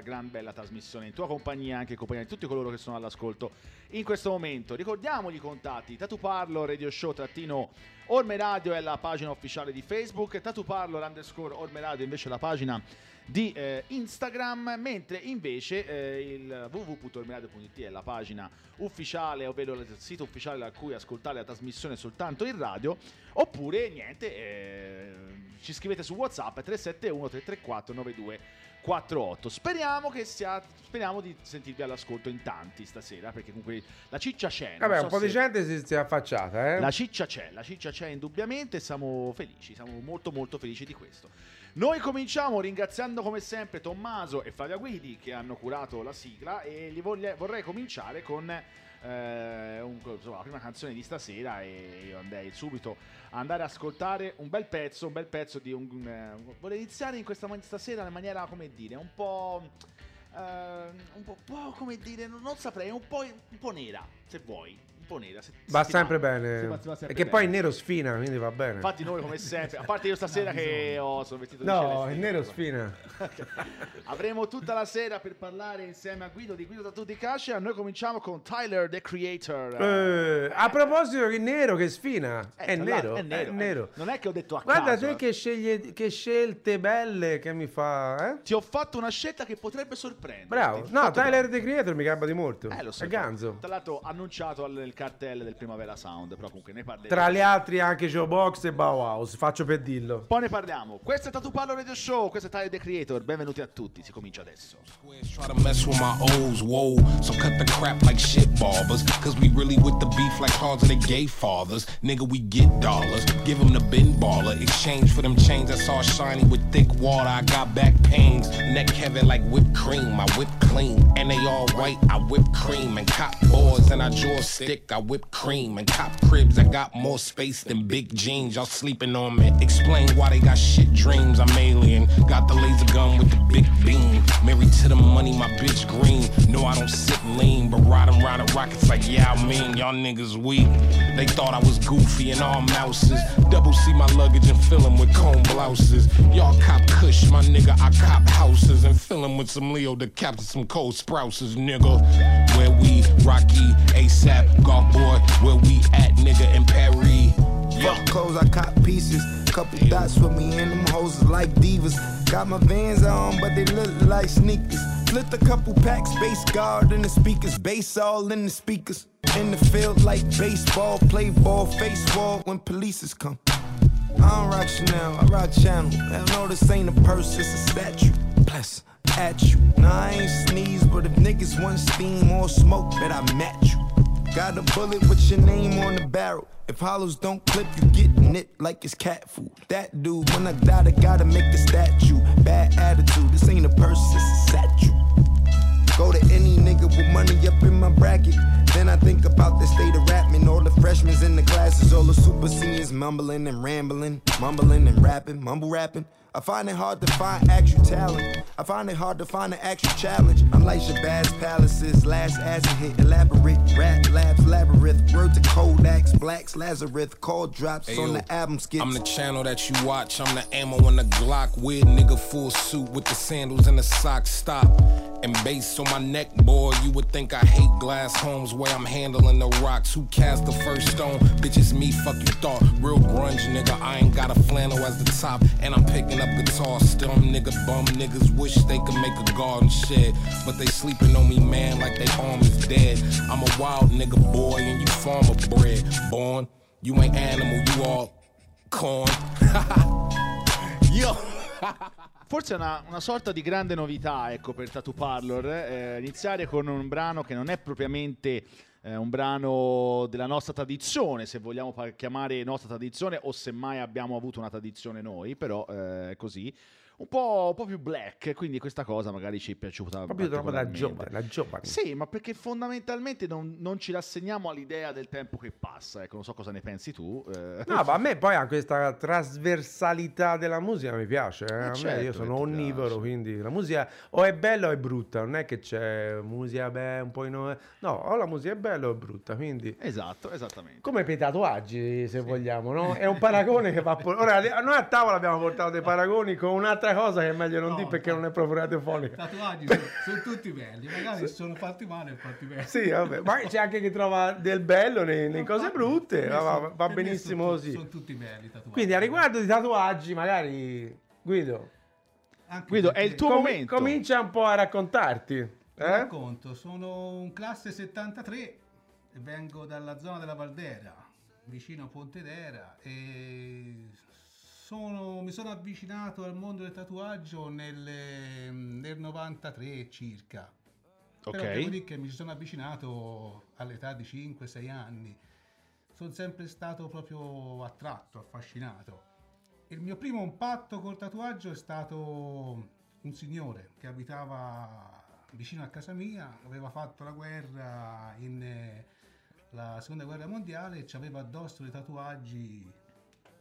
gran bella trasmissione in tua compagnia, anche in compagnia di tutti coloro che sono all'ascolto in questo momento. Ricordiamoli i contatti, Tatu Parlo, Radio Show, trattino Orme Radio è la pagina ufficiale di Facebook, Tatu Parlo, underscore Orme Radio invece è la pagina di eh, Instagram, mentre invece eh, il www.ormeradio.it è la pagina ufficiale, ovvero il sito ufficiale da cui ascoltare la trasmissione soltanto in radio, oppure niente, eh, ci scrivete su WhatsApp 371 334 9248. Speriamo che sia speriamo di sentirvi all'ascolto in tanti stasera, perché comunque la ciccia c'è. Vabbè, so un po' se- di gente si si è affacciata, eh. la ciccia c'è, la ciccia c'è indubbiamente e siamo felici, siamo molto molto felici di questo. Noi cominciamo ringraziando come sempre Tommaso e Flavia Guidi che hanno curato la sigla e li vorrei cominciare con eh, un- insomma, la prima canzone di stasera e io andrei subito a andare ad ascoltare un bel pezzo, un bel pezzo di un... eh, vorrei iniziare in questa stasera in maniera, come dire, un po'... eh, un po', come dire, non, non saprei, un po', un po' nera, se vuoi, un po' nera. se- Va sempre va. bene. Se va- se va sempre e che bene. poi il nero sfina, quindi va bene. Infatti noi come sempre, a parte io stasera che ho, sono vestito di no, il nero sfina. Avremo tutta la sera per parlare insieme a Guido di Guido da tutti i Cascia. Noi cominciamo con Tyler the Creator. Eh, a proposito che nero che sfina, Eh, è, nero, l'altro, è nero. Non è che ho detto a Guarda caso. te eh. che, sceglie, che scelte belle che mi fa, eh? Ti ho fatto una scelta che potrebbe sorprendere. Bravo. No, Tyler The Creator mi garba di molto. Eh, lo so. È ganzo. Tra l'altro annunciato al- nel cartello del Primavera Sound, però comunque ne parleremo. Tra gli altri anche Joe Box e Bauhaus, faccio per dirlo. Poi ne parliamo. Questo è Tatu Pallo Radio Show, questo è Tyler the Creator. Benvenuti a tutti, si comincia adesso. Squares try to mess with my O's, whoa. So cut the crap like shit barbers. Cause we really with the beef like cars of the gay fathers. Nigga, we get dollars. Give them the bin baller. Exchange for them chains that's all shiny with thick water. I got back pains. Neck heavy like whipped cream. I whip clean. And they all white. I whip cream. And cop boards and I draw stick. I whip cream. And cop cribs. I got more space than big jeans. Y'all sleeping on me. Explain why they got shit dreams. I'm alien. Got the laser gun with the big beam. Married to the money, my bitch green. No, I don't sit lean, but riding around the rockets like, yeah, I mean, y'all niggas weak. They thought I was goofy and all mouses. Double C my luggage and fill fill 'em with comb blouses. Y'all cop kush, my nigga, I cop houses and fill fill 'em with some Leo to capture some cold sprouses, nigga. Where we, Rocky, ASAP, golf boy, where we at, nigga, in Paris. Fuck clothes, I cop pieces. Couple dots with me and them hoes like divas. Got my vans on, but they look like sneakers. Flipped a couple packs, bass guard in the speakers, bass all in the speakers. In the field like baseball, play ball, face wall when polices come. I don't rock Chanel, I rock Channel. Hell no, this ain't a purse, it's a statue. Bless at you. Nah, I ain't sneeze, but if niggas want steam or smoke, bet I match you. Got a bullet with your name on the barrel. If hollows don't clip, you get nipped like it's cat food. That dude, when I die, I gotta make a statue. Bad attitude, this ain't a purse, it's a statue. Go to any nigga with money up in my bracket. Then I think about the state of rapping. All the freshmen in the classes, all the super seniors mumbling and rambling, mumbling and rapping, mumble rapping. I find it hard to find actual talent. I find it hard to find an actual challenge. I'm like Shabazz Palaces, last acid hit, elaborate rap labs, labyrinth. Word to Kodaks, Blacks, Lazarus, call drops Hey, on the album skits. I'm the channel that you watch. I'm the ammo in the Glock. Weird nigga full suit with the sandals and the socks. Stop. And bass on my neck, boy. You would think I hate glass homes where I'm handling the rocks. Who cast the first stone? Bitches, me, fuck you thought. Real grunge, nigga. I ain't got a flannel as the top. And I'm picking up guitar. Still, nigga bum niggas wish they could make a garden shed. But they sleeping on me, man, like they arm is dead. I'm a wild nigga, boy, and you farmer bred. Born. You ain't animal, you all corn. Yo. Forse è una, una sorta di grande novità, ecco, per Tattoo Parlor, eh, iniziare con un brano che non è propriamente eh, un brano della nostra tradizione, se vogliamo chiamare nostra tradizione, o semmai abbiamo avuto una tradizione noi, però eh, così. Un po', un po' più black, quindi questa cosa magari ci è piaciuta. Proprio troppo da giovane, da giovane. Sì, ma perché fondamentalmente non, non ci rassegniamo all'idea del tempo che passa, ecco, non so cosa ne pensi tu. eh. No, ma a me poi questa trasversalità della musica mi piace. eh. A me certo io che sono onnivoro, piace. quindi la musica o è bella o è brutta. Non è che c'è musica beh, un po' in... No, o la musica è bella o è brutta, quindi... Esatto, esattamente. Come per i tatuaggi, se vogliamo, no? È un paragone che va... Ora, noi a tavola abbiamo portato dei paragoni con un'altra un'altra cosa che è meglio non No, dire perché no. non è proprio radiofonica. Tatuaggi sono, sono tutti belli, magari sono fatti male e fatti bene. Sì, vabbè, ma c'è anche chi trova del bello nei cose brutte, va, va- va benissimo sono, così. Sono tutti belli i tatuaggi. Quindi a riguardo di tatuaggi, magari Guido, Anche Guido, è il tuo comi- momento. comincia un po' a raccontarti. Ti Eh? racconto, sono un classe 73 e vengo dalla zona della Valdera, vicino a Pontedera e sono- mi sono avvicinato al mondo del tatuaggio nel, nel 93 circa. Però devo Ok. dire che mi ci sono avvicinato all'età di 5-6 anni. Sono sempre stato proprio attratto, affascinato. Il mio primo impatto col tatuaggio è stato un signore che abitava vicino a casa mia, aveva fatto la guerra in eh, la seconda guerra mondiale e ci aveva addosso dei tatuaggi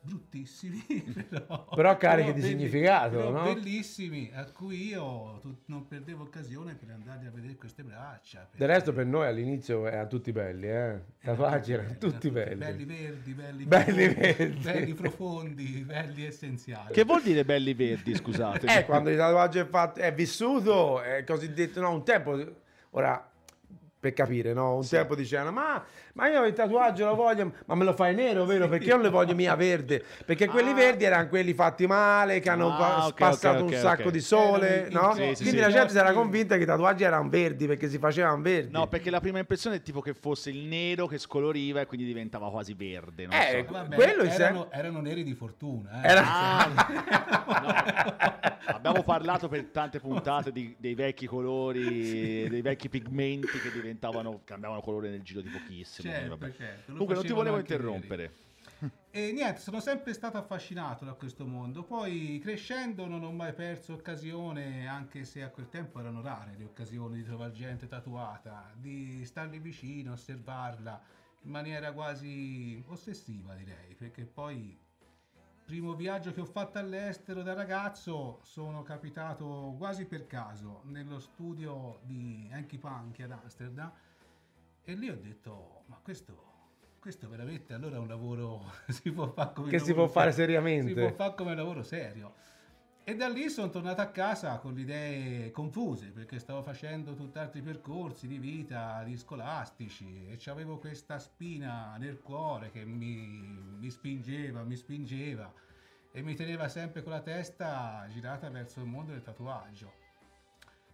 bruttissimi, però, Però carichi di significato, però no? bellissimi, a cui io non perdevo occasione per andare a vedere queste braccia. Del resto per noi all'inizio erano tutti belli, eh. I tatuaggi erano tutti belli. Belli verdi, belli, Belli profondi, verdi. belli profondi, belli essenziali. Che vuol dire belli verdi, scusate? Eh, quando il tatuaggio è fatto, è vissuto, è cosiddetto, no, un tempo, ora, per capire, no, un tempo dicevano, ma, ma io il tatuaggio lo voglio, ma me lo fai nero, vero? Perché io non le voglio mia verde, perché quelli Ah. verdi erano quelli fatti male, che hanno Ah, pa- ok, passato ok, un sacco ok. di sole, Erano no? Sì, sì, Quindi sì. la gente si era convinta che i tatuaggi erano verdi, perché si facevano verdi. No, perché la prima impressione è tipo che fosse il nero che scoloriva e quindi diventava quasi verde. Non Eh, so. Vabbè, quello erano, erano neri di fortuna. eh. Era- Ah, no. Abbiamo parlato per tante puntate di- dei vecchi colori, dei vecchi pigmenti che diventavano, cambiavano colore nel giro di pochissimo. Certo, certo, Comunque non ti volevo interrompere. E niente, sono sempre stato affascinato da questo mondo. Poi crescendo non ho mai perso occasione, anche se a quel tempo erano rare le occasioni di trovare gente tatuata, di stargli vicino, osservarla in maniera quasi ossessiva, direi, perché poi primo viaggio che ho fatto all'estero da ragazzo sono capitato quasi per caso nello studio di Hanky Panky ad Amsterdam e lì ho detto ma questo, questo veramente allora è un lavoro si può fare come Che si può fare seriamente. si può fare come lavoro serio e da lì sono tornato a casa con le idee confuse perché stavo facendo tutt'altri percorsi di vita, di scolastici e avevo questa spina nel cuore che mi, mi spingeva, mi spingeva e mi teneva sempre con la testa girata verso il mondo del tatuaggio.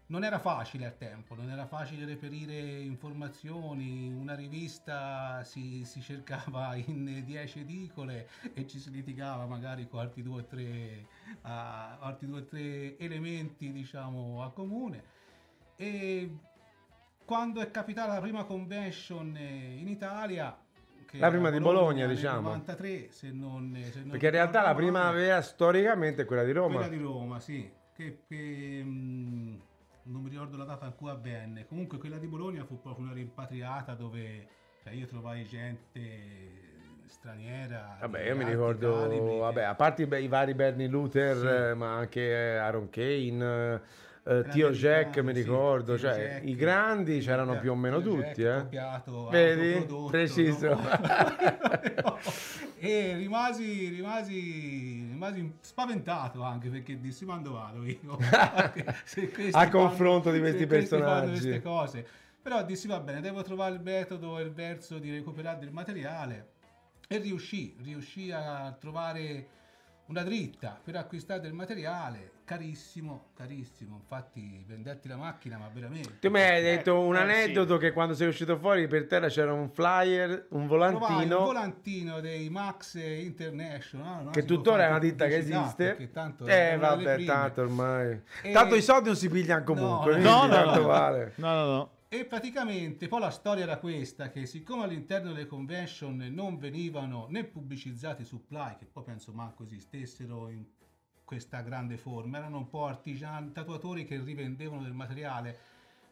Non era facile al tempo, non era facile reperire informazioni, una rivista si, si cercava in 10 edicole e ci si litigava magari con altri due o tre, ah, altri due o tre elementi diciamo a comune e quando è capitata la prima convention eh, in Italia che La prima di Bologna, nel diciamo. 93 se non, se non Perché in realtà la prima vera storicamente è quella di Roma. Quella di Roma, sì. Che, che, mm, non mi ricordo la data in cui avvenne. Comunque quella di Bologna fu proprio una rimpatriata dove cioè, io trovai gente straniera. Vabbè, io mi ricordo, calibri che- vabbè, a parte i, vari Bernie Luther, Sì. ma anche Aaron Kane, eh, Tio Jack, mi sì, ricordo, Tio cioè Jack, i grandi c'erano Tio più o meno Jack, tutti, eh. copiato, Vedi? Preciso. no? e rimasi, rimasi, rimasi spaventato anche perché dissi quando vado io A confronto di se questi fanno personaggi. queste cose però dissi va bene devo trovare il metodo e il verso di recuperare del materiale e riuscì riuscì a trovare una dritta per acquistare del materiale carissimo carissimo infatti vendetti la macchina ma veramente Tu mi hai detto un eh, aneddoto che quando sei uscito fuori per terra c'era un flyer, un Trovai un volantino. volantino dei Max International no? Che Si tuttora è una ditta che esiste. tanto Eh, vabbè, tanto ormai. E- Tanto i soldi non si pigliano comunque. No, No, no, tanto no. vale. No, no, no. E praticamente poi la storia era questa, che siccome all'interno delle convention non venivano né pubblicizzati i supply, che poi penso manco esistessero in questa grande forma, erano un po' artigiani, tatuatori che rivendevano del materiale,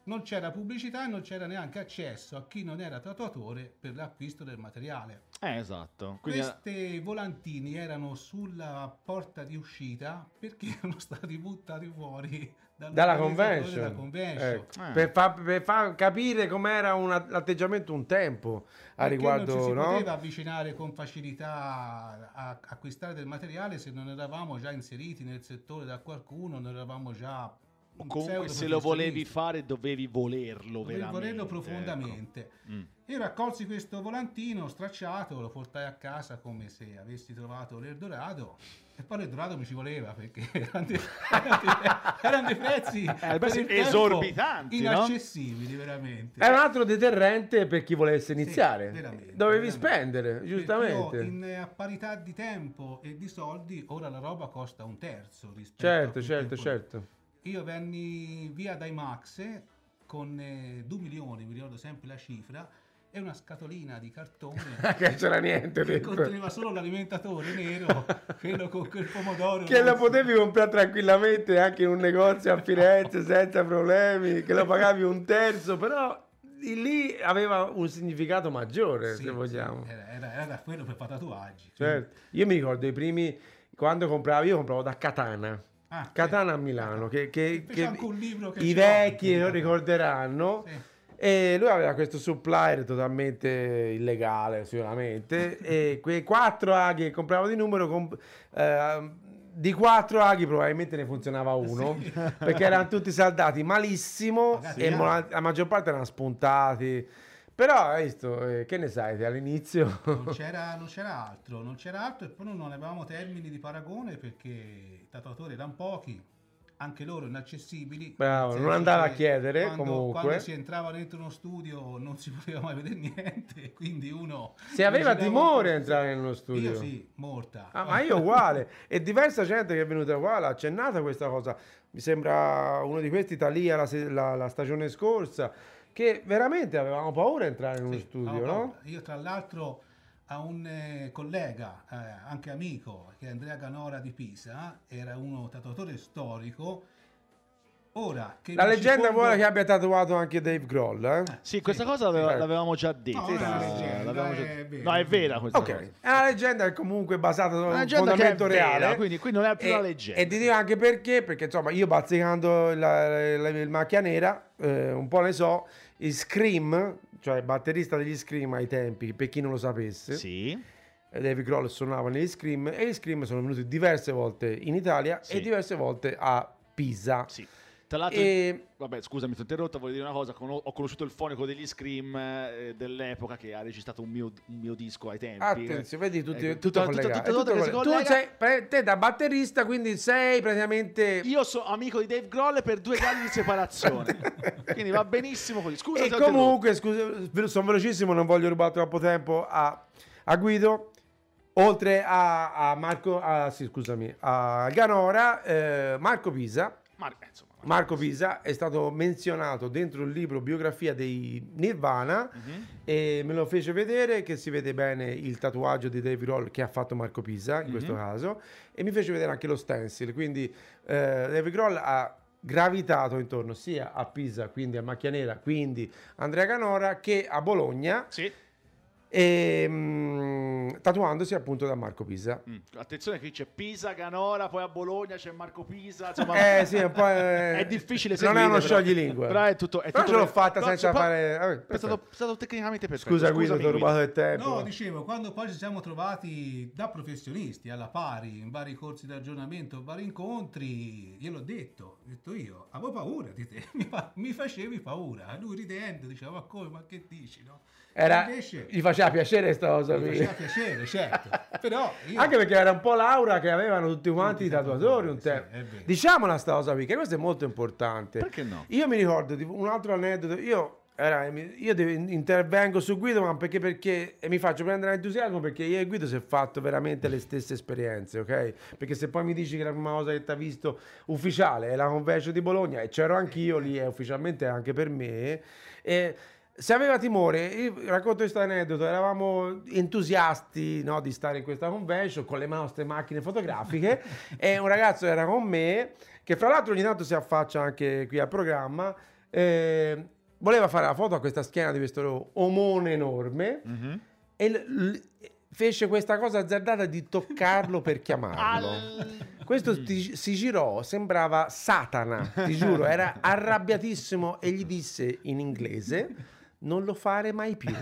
non c'era pubblicità e non c'era neanche accesso a chi non era tatuatore per l'acquisto del materiale. Eh, esatto. Quindi, Questi volantini erano sulla porta di uscita perché erano stati buttati fuori Dalla convention, della convention. Ecco. Ah. per, far, per far capire com'era un- l'atteggiamento un tempo a Perché non ci riguardo, si no? poteva avvicinare con facilità a, a acquistare del materiale se non eravamo già inseriti nel settore da qualcuno, non eravamo già comunque se lo volevi fare dovevi volerlo Dovevi veramente. volerlo ecco. profondamente. Mm. Io raccolsi questo volantino stracciato, lo portai a casa come se avessi trovato l'Eldorado. E poi l'Eldorado mi ci voleva perché erano dei, erano dei- prezzi tempo esorbitanti, no? inaccessibili veramente. Era un altro deterrente per chi volesse iniziare. veramente, Dovevi veramente. spendere, giustamente. io in, eh, a parità di tempo e di soldi, ora la roba costa un terzo rispetto Certo, a certo, tempo. certo. Io venni via dai Max con 2 milioni, mi ricordo sempre la cifra, e una scatolina di cartone che c'era niente che dentro. conteneva solo l'alimentatore nero, quello con quel pomodoro. Che lo potevi comprare tranquillamente anche in un negozio a Firenze senza problemi, che lo pagavi un terzo, però lì aveva un significato maggiore, Sì, se sì, vogliamo. era, era- era quello per fare tatuaggi. Certo. Io mi ricordo i primi, quando compravo, io compravo da Catana. Ah, Catana sì. a Milano, che, che- che i vecchi lo ricorderanno. Sì. E lui aveva questo supplier totalmente illegale, sicuramente. e quei quattro aghi che compravo di numero, comp- eh, di quattro aghi probabilmente ne funzionava uno, perché erano tutti saldati malissimo Magari e sì. mo- la maggior parte erano spuntati. Però, hai visto, eh, che ne sai all'inizio? non c'era, non c'era altro, non c'era altro e poi non avevamo termini di paragone perché tatuatori erano pochi, anche loro inaccessibili. Bravo, non andava a chiedere, quando, comunque. Quando si entrava dentro uno studio non si poteva mai vedere niente, quindi uno... Se aveva timore a entrare nello studio. Io sì, morta. Ah, ma io uguale. E diversa gente che è venuta qua l'ha accennata questa cosa. Mi sembra uno di questi Talia la, la- la stagione scorsa, che veramente avevamo paura di entrare in uno Sì, studio, no? paura. Io tra l'altro a un eh, collega, eh, anche amico, che è Andrea Ganora di Pisa, era uno tatuatore storico. Ora che La leggenda pongo- vuole che abbia tatuato anche Dave Grohl, eh? Sì, questa cosa l'ave- sì. l'avevamo già detta. No, una leggenda, l'avevamo è vera. No, è vera questa Ok, cosa. è una leggenda che è comunque basata su un fondamento vera, reale. quindi qui non è più e, una leggenda. E ti dico anche perché, perché insomma io bazzicando la, la- il macchia nera, eh, un po' ne so, il Scream, cioè batterista degli Scream ai tempi, per chi non lo sapesse, Sì. eh, David Grohl suonava negli Scream e gli Scream sono venuti diverse volte in Italia Sì. e diverse volte a Pisa. Sì. Tra l'altro, E vabbè, scusami, ti ho interrotto, voglio dire una cosa. ho conosciuto il fonico degli Scream eh, dell'epoca che ha registrato un mio, un mio disco ai tempi. attenzione, vedi Ecco, tutto tutto- collegato. tutto- È tutto tutto collegato. Tu collega. sei pre- te da batterista, quindi sei praticamente Io sono amico di Dave Grohl per due gradi di separazione. Quindi va benissimo così. Scusa, e comunque, scusa, sono velocissimo, non voglio rubare troppo tempo a, a Guido. Oltre a, a Marco, a- sì, scusami, a Ganora, eh, Marco Pisa. Ma, eh, insomma, Marco Pisa è stato menzionato dentro il libro biografia dei Nirvana Mhm. e me lo fece vedere che si vede bene il tatuaggio di Dave Roll che ha fatto Marco Pisa in questo Mhm. caso e mi fece vedere anche lo stencil quindi eh, Dave Grohl ha gravitato intorno sia a Pisa quindi a Macchia Nera quindi Andrea Canora che a Bologna Sì. E, mm, tatuandosi appunto da Marco Pisa Mm. Attenzione, qui c'è Pisa, Canora, poi a Bologna c'è Marco Pisa. Insomma, Eh sì, un po' è, è difficile Non è seguire, uno però. scioglilingua. Però è tutto. È Però tutto ce l'ho fatta no, senza fare... vabbè, È stato, è stato tecnicamente perfetto. Scusa Guido, ti ho rubato il tempo. No, dicevo, quando poi ci siamo trovati da professionisti alla pari in vari corsi di aggiornamento, vari incontri, gliel'ho detto, ho detto io, avevo paura di te, mi, fa- mi facevi paura. Lui ridendo diceva, ma come, ma che dici, no? Era, Invece, gli faceva piacere questa cosa mi qui. faceva piacere, certo, però io... Anche perché era un po' l'aura che avevano tutti quanti i i tatuatori un tempo. sì, è. Diciamola sta cosa qui, che questo è molto importante. Perché no? Io mi ricordo di un altro aneddoto. Io, era- io devo- intervengo su Guido, ma perché, perché e mi faccio prendere entusiasmo perché io e Guido si è fatto veramente le stesse esperienze, ok? Perché se poi mi dici che la prima cosa che ti ha visto ufficiale è la convention di Bologna e c'ero anch'io lì, e ufficialmente anche per me. E se aveva timore, io racconto questo aneddoto, eravamo entusiasti no, di stare in questa convention con le nostre macchine fotografiche e un ragazzo era con me, che fra l'altro ogni tanto si affaccia anche qui al programma, eh, voleva fare la foto a questa schiena di questo omone enorme Mhm. e l- l- fece questa cosa azzardata di toccarlo per chiamarlo. Questo ti- si girò, sembrava Satana, ti giuro, era arrabbiatissimo e gli disse in inglese non lo fare mai più.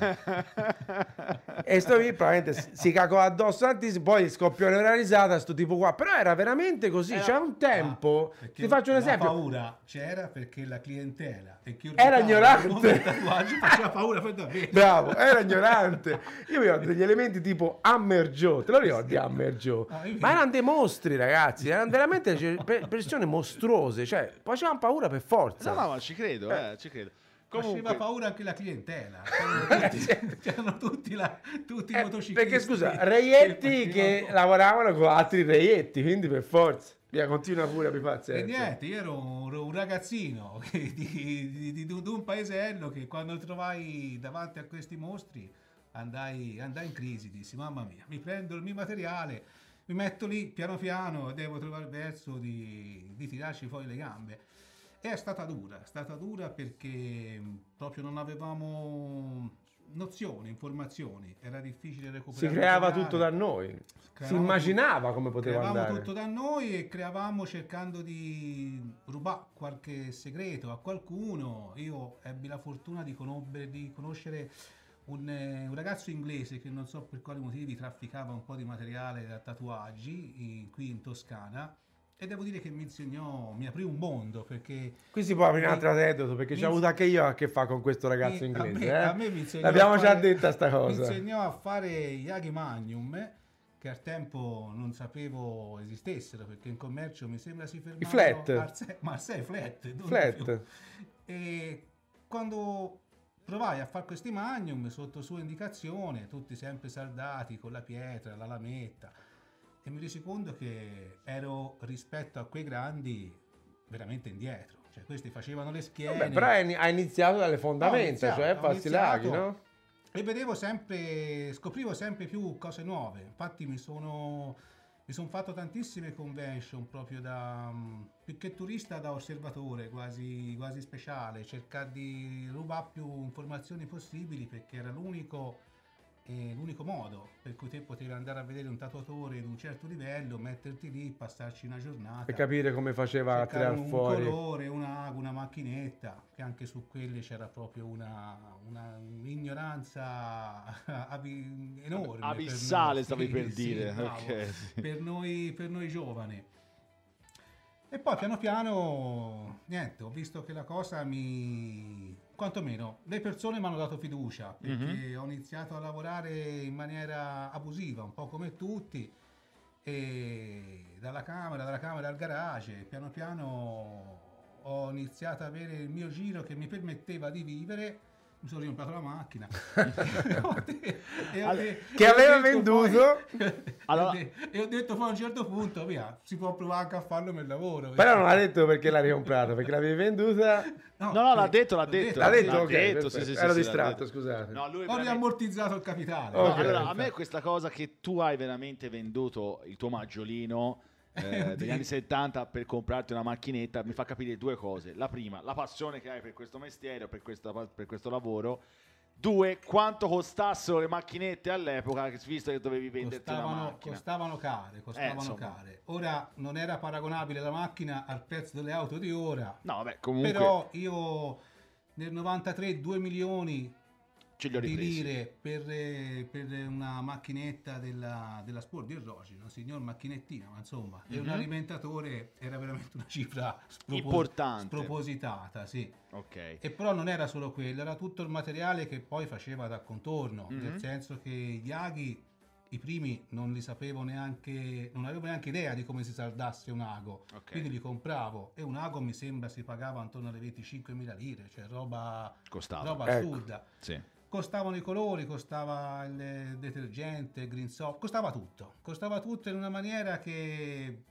E sto lì probabilmente si- cacò addosso tantissimo, poi scoppiò una risata sto tipo qua, però era veramente così, Era- c'era un tempo, Perché ti faccio un La esempio, paura c'era perché la clientela e chi Era ignorante. il tatuaggio faceva paura per davvero. Bravo, era ignorante. Io mi ricordo degli elementi tipo Hammer Joe, te lo ricordi Hammer Joe? Ah, Ma erano dei mostri, ragazzi, erano veramente cioè, pe- persone mostruose, cioè facevano paura per forza. No, no, ma ci credo, eh, ci credo. Faceva Comunque, paura anche la clientela. C'erano tutti, c'erano tutti, la- tutti i Eh, motociclisti. perché scusa, reietti che lavoravano con altri reietti, quindi per forza. Via, continua pure a pipazzi. E niente, io ero un, un ragazzino di, di- di- di un paesello che quando trovai davanti a questi mostri andai, andai in crisi, dissi mamma mia, mi prendo il mio materiale, mi metto lì piano piano e devo trovare il verso di, di tirarci fuori le gambe. È stata dura, è stata dura perché mh, proprio non avevamo nozioni, informazioni, era difficile Si recuperare. creava materiale. tutto da noi. Si Creavamo immaginava come poteva Creavamo andare. tutto da noi e creavamo cercando di rubare qualche segreto a qualcuno. Io ebbi la fortuna di, conobbe- di conoscere un, eh, un ragazzo inglese che non so per quali motivi trafficava un po' di materiale da tatuaggi in- qui in Toscana. E devo dire che mi insegnò, mi aprì un mondo perché Qui si può aprire un altro aneddoto perché Mi- ci ha avuto anche io a che fa con questo ragazzo mi- inglese. a me, eh. a me mi insegnò L'abbiamo a già fare- detta sta Mi cosa. insegnò a fare Yagi Magnum che al tempo non sapevo esistessero perché in commercio mi sembra si fermavano flat. Marseille flat, non di Flat. più. e quando provai a fare questi Magnum sotto sua indicazione tutti sempre saldati con la pietra, la lametta e mi resi conto che ero rispetto a quei grandi veramente indietro cioè questi facevano le schiene Vabbè, però hai hai iniziato dalle fondamenta, iniziato, cioè farsi laghi, no? e vedevo sempre, scoprivo sempre più cose nuove. Infatti mi sono, mi sono fatto tantissime convention proprio da, mm, più che turista, da osservatore, quasi, quasi speciale, cercare di rubare più informazioni possibili perché era l'unico, eh, l'unico modo per cui te potevi andare a vedere un tatuatore di un certo livello, metterti lì, passarci una giornata Per capire come faceva a tirare un fuori. colore, una, una macchinetta, che anche su quelle c'era proprio una, una ignoranza abi- enorme. per Abissale, noi. stavi per dire, bravo. ok, sì. per, noi, per noi giovani. E poi piano piano, niente, ho visto che la cosa mi... quantomeno le persone mi hanno dato fiducia, perché Mhm. ho iniziato a lavorare in maniera abusiva, un po' come tutti, e dalla camera, dalla camera al garage, piano piano ho iniziato ad avere il mio giro che mi permetteva di vivere. Mi sono riempiato la macchina E Che e ho aveva detto poi- venduto. Allora- e ho de- ho detto poi a un certo punto, via, si può provare anche a farlo nel lavoro. Però non ha detto perché l'ha ricomprata, perché l'avevi venduta. No, no, l'ha sì, detto, l'ha l'ho detto. L'ha detto, L'ha ok. detto, perfetto. sì, sì, Ero sì, l'ha distratto, detto. scusate. No, lui Ho veramente- riammortizzato il capitale. No, Ok. allora, a me questa cosa che tu hai veramente venduto il tuo maggiolino eh, degli anni 70 per comprarti una macchinetta mi fa capire due cose. La prima, la passione che hai per questo mestiere per, questa- per questo lavoro. Due, quanto costassero le macchinette all'epoca, visto che dovevi venderti una Costavano, macchina. costavano care, costavano insomma. care. Ora non era paragonabile la macchina al prezzo delle auto di ora, No, vabbè, comunque però io nel 93 2 milioni di ripresi. lire per, eh, per una macchinetta della, della Sport di Rogino, signor macchinettina, ma insomma, e un Mhm. alimentatore era veramente una cifra spropos- Importante. spropositata, sì. Ok. E però non era solo quello, era tutto il materiale che poi faceva da contorno, Mhm. nel senso che gli aghi, i primi non li sapevo neanche, non avevo neanche idea di come si saldasse un ago, Ok. quindi li compravo e un ago mi sembra si pagava intorno alle 25.000 lire, cioè roba, Costava. roba Ecco. assurda. Sì. Costavano i colori, costava il detergente, il green soft, costava tutto, costava tutto in una maniera che,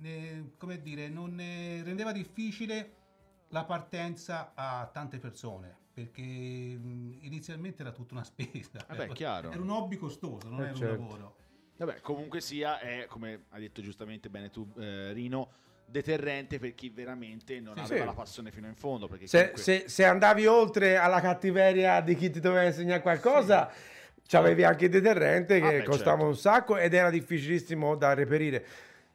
ne- come dire, non ne rendeva difficile la partenza a tante persone, perché inizialmente era tutta una spesa. Vabbè, Era- chiaro. Era un hobby costoso, non Eh, era certo. un lavoro. Vabbè, comunque sia, è come hai detto giustamente bene tu, eh, Rino, deterrente per chi veramente non Sì, aveva sì. la passione fino in fondo. Se, comunque- se- se andavi oltre alla cattiveria di chi ti doveva insegnare qualcosa, c'avevi anche il deterrente che Vabbè, costava certo. un sacco ed era difficilissimo da reperire.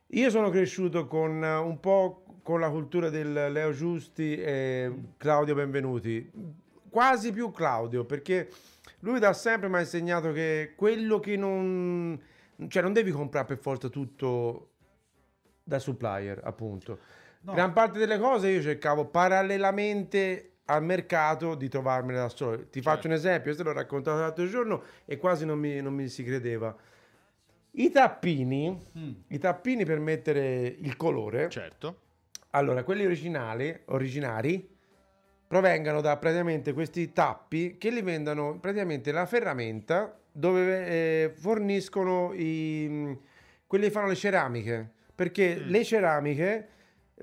Io sono cresciuto con eh, un po' con la cultura del Leo Giusti e Claudio Benvenuti, quasi più Claudio, perché lui da sempre mi ha insegnato che quello che non... cioè non devi comprare per forza tutto da supplier, appunto. No. Gran parte delle cose io cercavo parallelamente al mercato di trovarmene da solo. Ti faccio un esempio, questo l'ho raccontato l'altro giorno e quasi non mi, non mi si credeva. I tappini, Mm. i tappini per mettere il colore, Certo. allora quelli originali, originari provengono da praticamente questi tappi che li vendono praticamente la ferramenta dove eh, forniscono i, quelli che fanno le ceramiche perché Mm. le ceramiche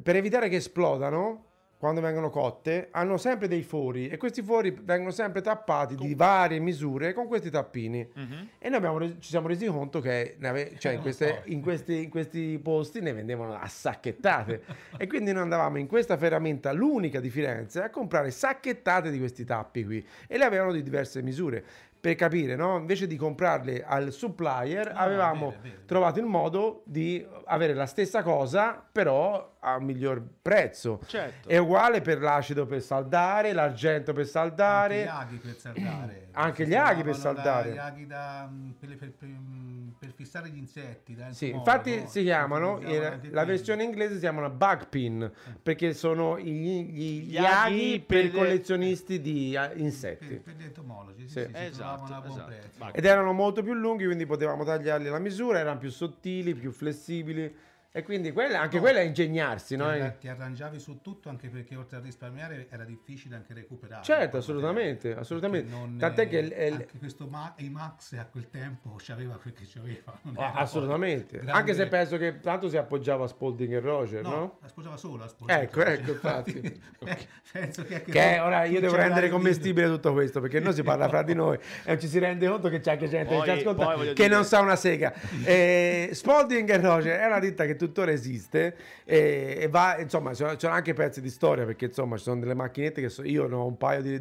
per evitare che esplodano quando vengono cotte hanno sempre dei fori e questi fori vengono sempre tappati di varie misure con questi tappini Mhm. e noi abbiamo ci siamo resi conto che ave- cioè, in, Non queste- in questi, in questi posti ne vendevano a sacchettate e quindi noi andavamo in questa ferramenta, l'unica di Firenze, a comprare sacchettate di questi tappi qui e le avevano di diverse misure. Per capire, no? Invece di comprarle al supplier, No, avevamo è vero. trovato il modo di avere la stessa cosa, però a un miglior prezzo. Certo. È uguale per l'acido per saldare, l'argento per Anche saldare. gli aghi per saldare. Anche gli aghi per trovavano da- saldare. Gli aghi da, mm, per, per- per- mm, per fissare gli insetti. Sì, infatti si chiamano, eh, anche la versione inglese si chiamano bug pin, perché sono gli, gli- Gli gli aghi per per le- per, collezionisti di eh, insetti. per gli entomologi, sì, Sì. sì, si Esatto, esatto. Ed erano molto più lunghi, quindi potevamo tagliarli alla misura, erano più sottili, più flessibili. E quindi quella- anche No. quella è ingegnarsi, no? Ti, arra- ti arrangiavi su tutto anche perché oltre a risparmiare era difficile anche recuperare. Certo, assolutamente, assolutamente. Tant'è eh, che il- anche questo Ma- Max a quel tempo c'aveva quel che c'aveva. Ah, assolutamente. grande- Anche se penso che tanto si appoggiava a Spalding e Roger, no? No, la sposava solo. la sposava Ecco, ecco, infatti. Penso che, anche Che ora io devo rendere il commestibile tutto questo perché noi si parla fra di noi e ci si rende conto che c'è anche gente Poi- che ci ascolta che dire- non sa una sega. Eh, Spalding e Roger è una ditta che tuttora esiste e, e va, insomma, ci sono anche pezzi di storia perché insomma ci sono delle macchinette che so- io ne ho un paio di,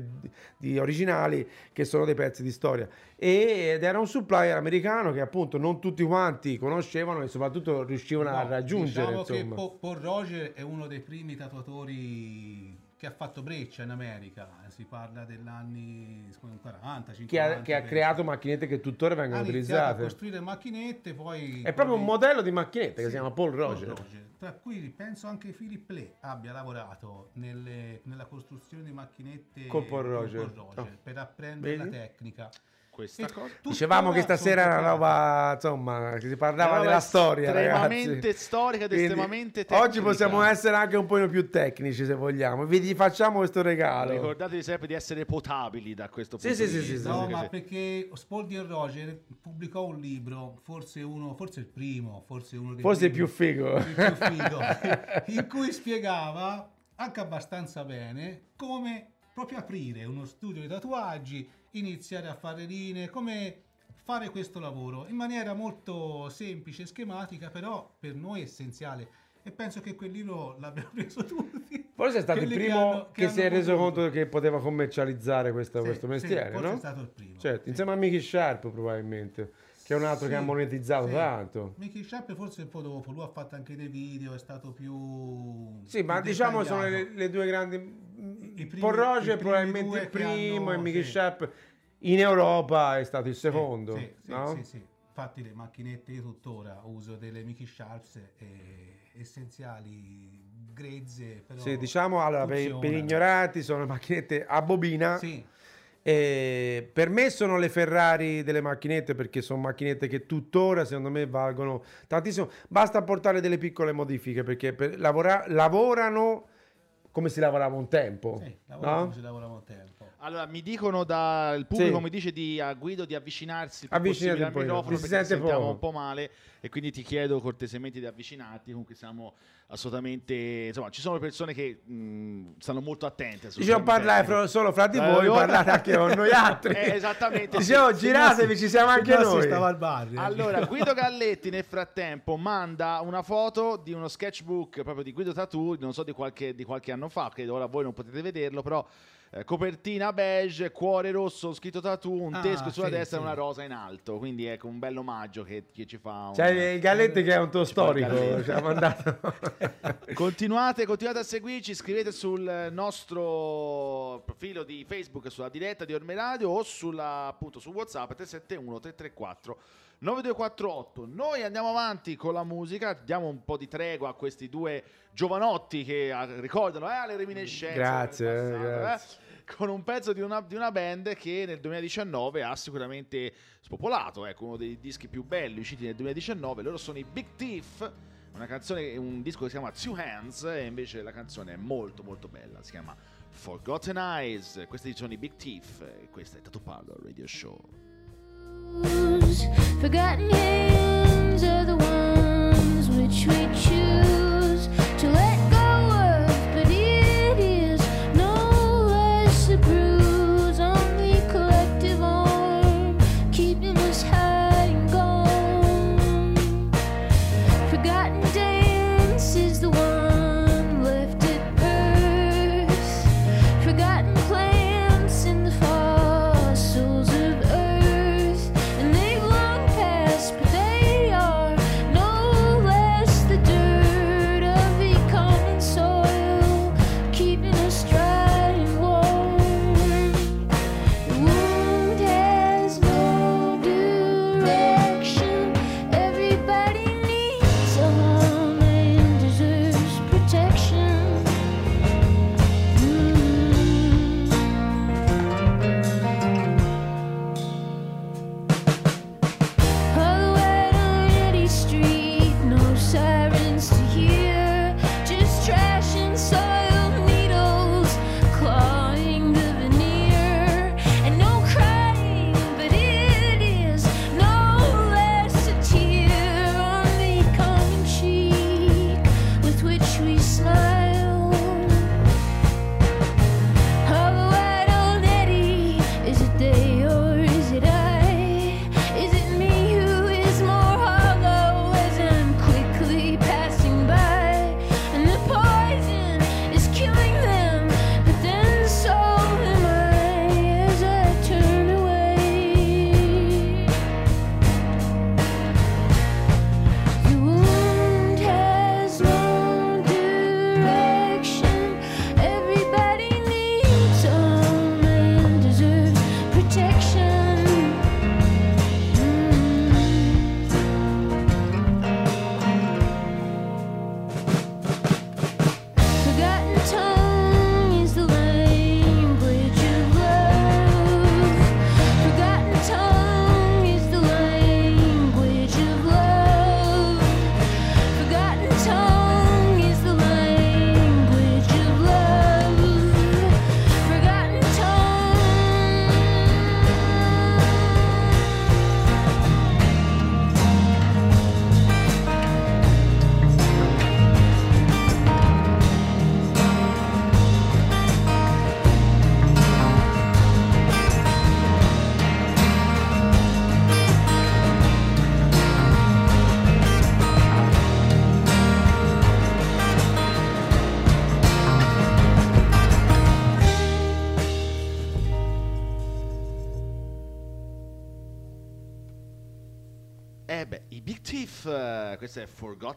di originali che sono dei pezzi di storia E- ed era un supplier americano che appunto non tutti quanti conoscevano e soprattutto riuscivano a No, raggiungere. Diciamo che insomma. Po- Paul Roger è uno dei primi tatuatori che ha fatto breccia in America. Si parla degli anni 40, 50. che ha, che ha creato macchinette che tuttora ha vengono utilizzate. costruire macchinette, poi... È proprio un modello di macchinette che Sì, si chiama Paul Roger. Tra cui penso anche Philip Lee abbia lavorato nelle- nella costruzione di macchinette Col Paul con Roger. Paul Oh. per apprendere Vedi? la tecnica. Questa cosa. Dicevamo che stasera era una roba, insomma, che si parlava della storia, estremamente ragazzi. storica ed Quindi estremamente Oggi tecnica. possiamo essere anche un po' più tecnici, se vogliamo. Vi facciamo questo regalo. Ricordatevi sempre di essere potabili da questo Sì, punto sì, di sì, sì, vista. sì, No, sì. ma perché Spoldi e Roger pubblicò un libro, forse uno, forse il primo, forse uno dei Forse il primi, più figo. il più figo, in cui spiegava anche abbastanza bene come proprio aprire uno studio di tatuaggi, iniziare a fare linee, come fare questo lavoro in maniera molto semplice, schematica, però per noi essenziale. E penso che quel libro l'abbiano preso tutti. Forse è stato il Quelli che primo hanno- che, si è reso conto che poteva commercializzare questo, Sì, questo sì, mestiere, forse no? è stato il primo. Certo, sì. insieme a Mickey Sharp probabilmente, che è un altro Sì, che ha monetizzato sì. tanto. Mickey Sharp forse un po' dopo, lui ha fatto anche dei video, è stato più... Sì, ma più diciamo sono le, le due grandi. I primi- Paul Roger probabilmente il primo hanno- e Mickey sì. Sharp in Europa è stato il secondo. Sì, sì, no? sì, sì. Infatti le macchinette io tuttora uso delle Mickey Sharps eh, essenziali, grezze, però Sì, diciamo allora, per, per ignoranti sono macchinette a bobina. Sì, E per me sono le Ferrari delle macchinette perché sono macchinette che tuttora secondo me valgono tantissimo. Basta portare delle piccole modifiche perché per lavora- lavorano come si lavorava un tempo. sì, lavoro no? come ci lavoravo un tempo. Allora, mi dicono dal pubblico, Sì. mi dice di, a Guido di avvicinarsi il più Avvicinati al po', microfono si perché sente sentiamo poco. un po' male e quindi ti chiedo cortesemente di avvicinarti. Comunque siamo assolutamente, insomma, ci sono persone che mh, stanno molto attente. Dicevo tema parlare fra- solo fra di Eh, voi, ora- parlate anche con noi altri. Eh, esattamente, Dicevo, sì. giratevi, ci siamo anche noi. stava al bar. eh. Allora, Guido Galletti nel frattempo manda una foto di uno sketchbook proprio di Guido Tattoo, non so di qualche, di qualche anno fa, che ora voi non potete vederlo, però eh, copertina beige, cuore rosso, scritto tattoo, un Ah, teschio sulla sì, destra e sì. una rosa in alto. Quindi ecco un bello omaggio che, che ci fa. Un... C'è il Galletti che è un tuo Ci storico, ci ha mandato. Continuate, continuate a seguirci, scrivete sul nostro profilo di Facebook sulla diretta di Orme Radio o sulla, appunto su WhatsApp 371 334 9248. Noi andiamo avanti con la musica, diamo un po' di tregua a questi due giovanotti che ah, ricordano eh, le reminiscenze. Grazie, passato, eh, eh, grazie. Con un pezzo di una, di una band che nel 2019 ha sicuramente spopolato, ecco, uno dei dischi più belli usciti nel 2019. Loro sono i Big Thief, una canzone, un disco che si chiama Two Hands e invece la canzone è molto molto bella, si chiama Forgotten Eyes. Questi sono i Big Thief e questa è Tattoo Parlor Radio Show. Forgotten hands are the ones which we choose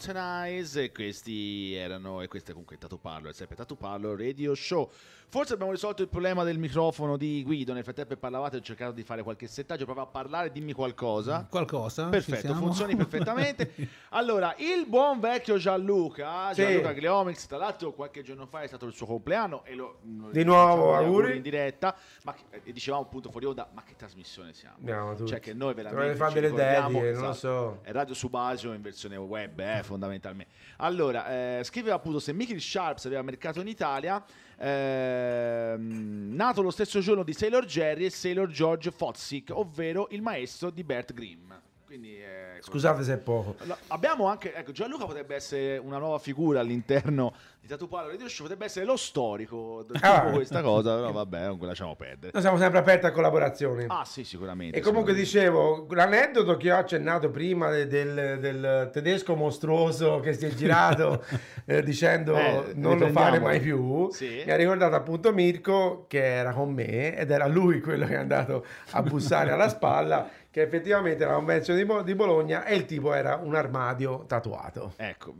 Forgotten Eyes e questi erano, e questo è comunque Tattoo Parlor, è sempre Tattoo Parlor Radio Show. Forse abbiamo risolto il problema del microfono di Guido, nel frattempo parlavate, ho cercato di fare qualche settaggio, proprio a parlare, dimmi qualcosa. Qualcosa? Ci Perfetto, funzioni perfettamente. Allora, il buon vecchio Gianluca, Sì. Gianluca Gleomix, tra l'altro qualche giorno fa è stato il suo compleanno e lo lo- Di nuovo, facciamo gli auguri. in diretta, ma che- e dicevamo appunto fuori onda, ma che trasmissione siamo? Andiamo tutti. Cioè che noi veramente fare ci delle dediche, non lo esatto, so. È Radio Subasio in versione web, eh, fondamentalmente. Allora, eh, scriveva appunto se Michael Sharps aveva mercato in Italia, ehm, nato lo stesso giorno di Sailor Jerry e Sailor George Fotzik, ovvero il maestro di Bert Grimm. Quindi, eh, Scusate se è poco. allora, Abbiamo anche, ecco, Gianluca potrebbe essere una nuova figura all'interno di Tatu Parlo Radio Show potrebbe essere lo storico di Ah. questa cosa, però vabbè, non lasciamo perdere. Noi siamo sempre aperti a collaborazioni. Ah sì, sicuramente. E comunque dicevo, l'aneddoto che ho accennato prima de- del, del tedesco mostruoso che si è girato eh, dicendo Eh, non lo fare mai più, Sì. mi ha ricordato appunto Mirko che era con me ed era lui quello che è andato a bussare alla spalla, che effettivamente era la convenzione di, Bo- di Bologna e il tipo era un armadio tatuato. Ecco,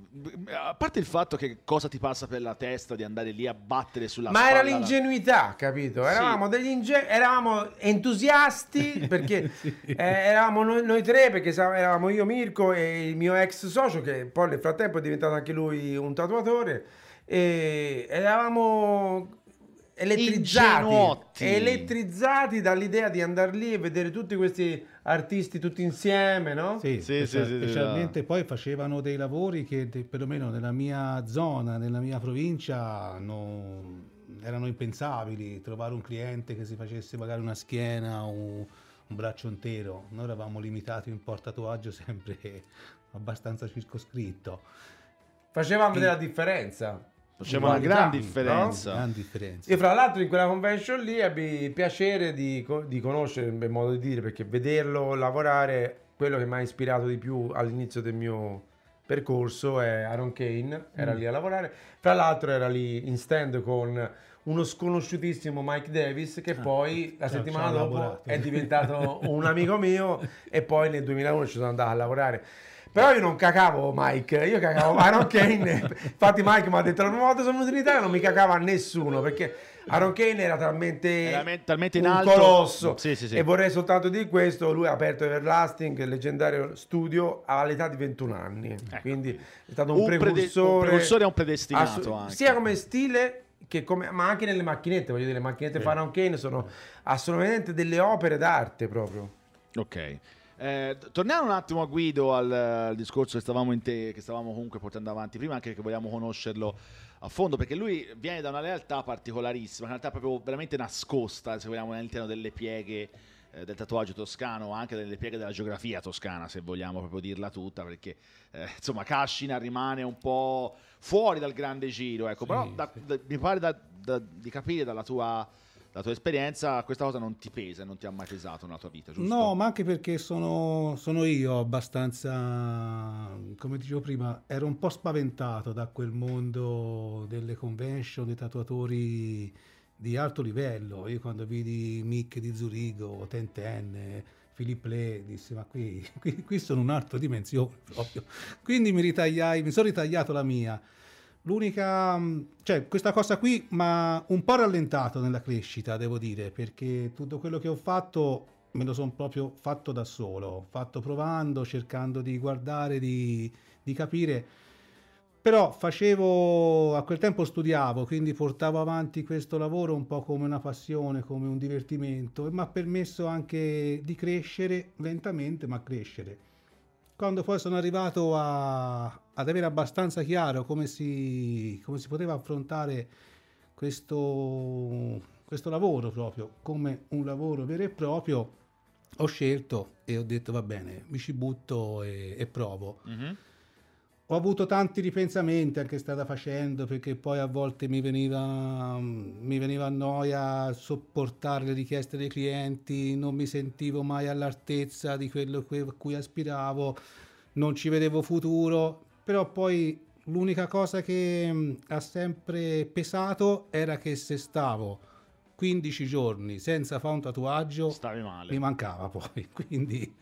a parte il fatto che cosa ti passa per la testa di andare lì a battere sulla Ma spalla era l'ingenuità, capito? Eravamo degli inge- eravamo entusiasti perché eh, eravamo noi, noi tre, perché eravamo io, Mirko e il mio ex socio, che poi nel frattempo è diventato anche lui un tatuatore. E eravamo elettrizzati, Ingenuotti. elettrizzati dall'idea di andare lì e vedere tutti questi artisti tutti insieme, no? Sì, Sì, sì, sì, sì, specialmente poi facevano dei lavori che de- perlomeno nella mia zona, nella mia provincia non- erano impensabili, trovare un cliente che si facesse magari una schiena o un braccio intero. Noi eravamo limitati in porta tatuaggio sempre abbastanza circoscritto. Facevamo vedere la differenza. Faceva una gran differenza. Gran differenza. Io fra l'altro in quella convention lì ebbi il piacere di, di conoscere, per modo di dire, perché vederlo lavorare, quello che mi ha ispirato di più all'inizio del mio percorso è Aaron Kane, era Mm. lì a lavorare. Fra l'altro era lì in stand con uno sconosciutissimo Mike Davis che poi la ci ha- settimana dopo lavorato. è diventato un amico mio e poi nel 2001 ci sono andato a lavorare. Però io non cacavo Mike, io cacavo Aaron Kane. Infatti Mike mi ha detto la prima volta sono venuto in Italia non mi cacava nessuno perché Aaron Kane era talmente, Era me- talmente in un alto. colosso. Sì, sì, sì. E vorrei soltanto dire questo, lui ha aperto Everlasting, il leggendario studio, all'età di 21 anni. Quindi è stato un, Ecco. Un prede- precursore. un precursore e un predestinato anche. Sia come stile che come, ma anche nelle macchinette, voglio dire, le macchinette Sì. Aaron Kane sono assolutamente delle opere d'arte proprio. Ok. Eh, torniamo un attimo a Guido al, al discorso che stavamo, in te- che stavamo comunque portando avanti prima, anche che vogliamo conoscerlo a fondo, perché lui viene da una realtà particolarissima, una realtà proprio veramente nascosta, se vogliamo, all'interno delle pieghe eh, del tatuaggio toscano, anche delle pieghe della geografia toscana, se vogliamo proprio dirla tutta, perché eh, insomma Cascina rimane un po' fuori dal grande giro, ecco, Sì, però da- da- mi pare da- di capire dalla tua, dalla tua esperienza questa cosa non ti pesa, non ti ha mai pesato nella tua vita, giusto? No, ma anche perché sono, sono io abbastanza, come dicevo prima, ero un po' spaventato da quel mondo delle convention, dei tatuatori di alto livello. Io quando vidi Mick di Zurigo, Tenten, Philippe Le, dissi ma qui, qui, qui sono un'altra dimensione proprio. Quindi mi ritagliai, mi sono ritagliato la mia. L'unica, mh, cioè questa cosa qui mi ha un po' rallentato nella crescita, devo dire, perché tutto quello che ho fatto me lo sono proprio fatto da solo, fatto provando, cercando di guardare, di, di capire. Però facevo, a quel tempo studiavo, quindi portavo avanti questo lavoro un po' come una passione, come un divertimento e mi ha permesso anche di crescere lentamente, ma crescere. Quando poi sono arrivato a- ad avere abbastanza chiaro come si, come si poteva affrontare questo, questo lavoro proprio come un lavoro vero e proprio, ho scelto e ho detto va bene, mi ci butto e, e provo. Mhm. Ho avuto tanti ripensamenti anche strada facendo perché poi a volte mi veniva, mi veniva a noia sopportare le richieste dei clienti, non mi sentivo mai all'altezza di quello que- a cui aspiravo, non ci vedevo futuro, però poi l'unica cosa che mh, ha sempre pesato era che se stavo 15 giorni senza fare un tatuaggio mi mancava poi, quindi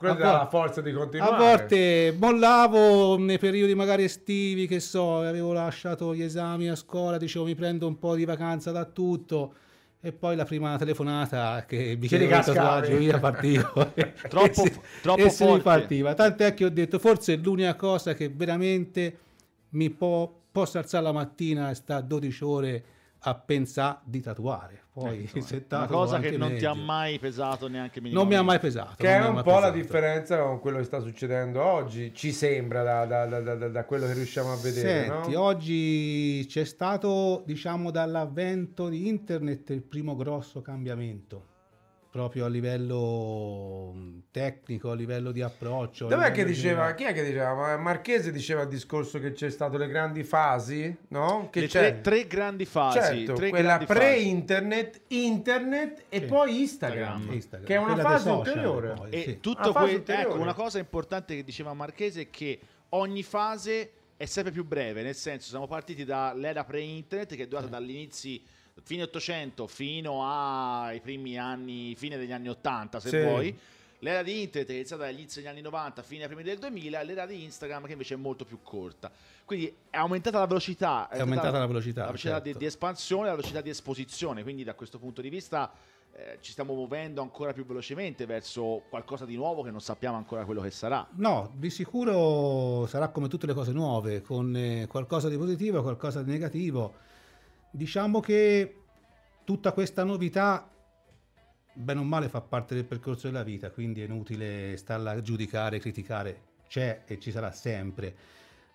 Quella era la forza di continuare. a volte mollavo nei periodi magari estivi, che so, avevo lasciato gli esami a scuola, dicevo mi prendo un po' di vacanza da tutto. E poi la prima telefonata che mi chiedeva il tatuaggio, via partivo. Troppo e si, troppo e si ripartiva. Tant'è che ho detto, forse l'unica cosa che veramente mi può, posso alzare la mattina e stare 12 ore a pensare di tatuare. Poi Ecco, se una cosa che non ti ha meglio. mai pesato neanche Non mi ha mai pesato. Che è un po' la pesato. differenza con quello che sta succedendo oggi, ci sembra da, da- da- da- da quello che riusciamo a vedere. Senti, no? oggi c'è stato, diciamo, dall'avvento di internet il primo grosso cambiamento. Proprio a livello mh, tecnico, a livello di approccio. Dov'è che diceva, generale. chi è che diceva? Ma Marchese diceva il discorso che c'è stato le grandi fasi, no? Che Le c'è? tre, tre grandi fasi. Certo, tre quella grandi fasi. pre-internet, internet e Sì. poi Instagram, Instagram. Instagram. che è una Quella fase social, ulteriore. poi, E sì. tutto que- ulteriore. ecco, una cosa importante che diceva Marchese è che ogni fase è sempre più breve, nel senso siamo partiti dall'era pre-internet che è durata dall'inizio fine 800 fino ai primi anni, fine degli anni 80 se Sì. vuoi. L'era di internet è iniziata dagli inizi degli anni 90 fino ai primi del 2000, l'era di Instagram che invece è molto più corta. Quindi è aumentata la velocità, È aumentata la velocità, la velocità di, certo. di espansione, la velocità di esposizione, quindi da questo punto di vista eh, ci stiamo muovendo ancora più velocemente verso qualcosa di nuovo che non sappiamo ancora quello che sarà. No, di sicuro sarà come tutte le cose nuove, con eh, qualcosa di positivo e qualcosa di negativo. Diciamo che tutta questa novità, bene o male, fa parte del percorso della vita, quindi è inutile starla a giudicare, criticare, c'è e ci sarà sempre.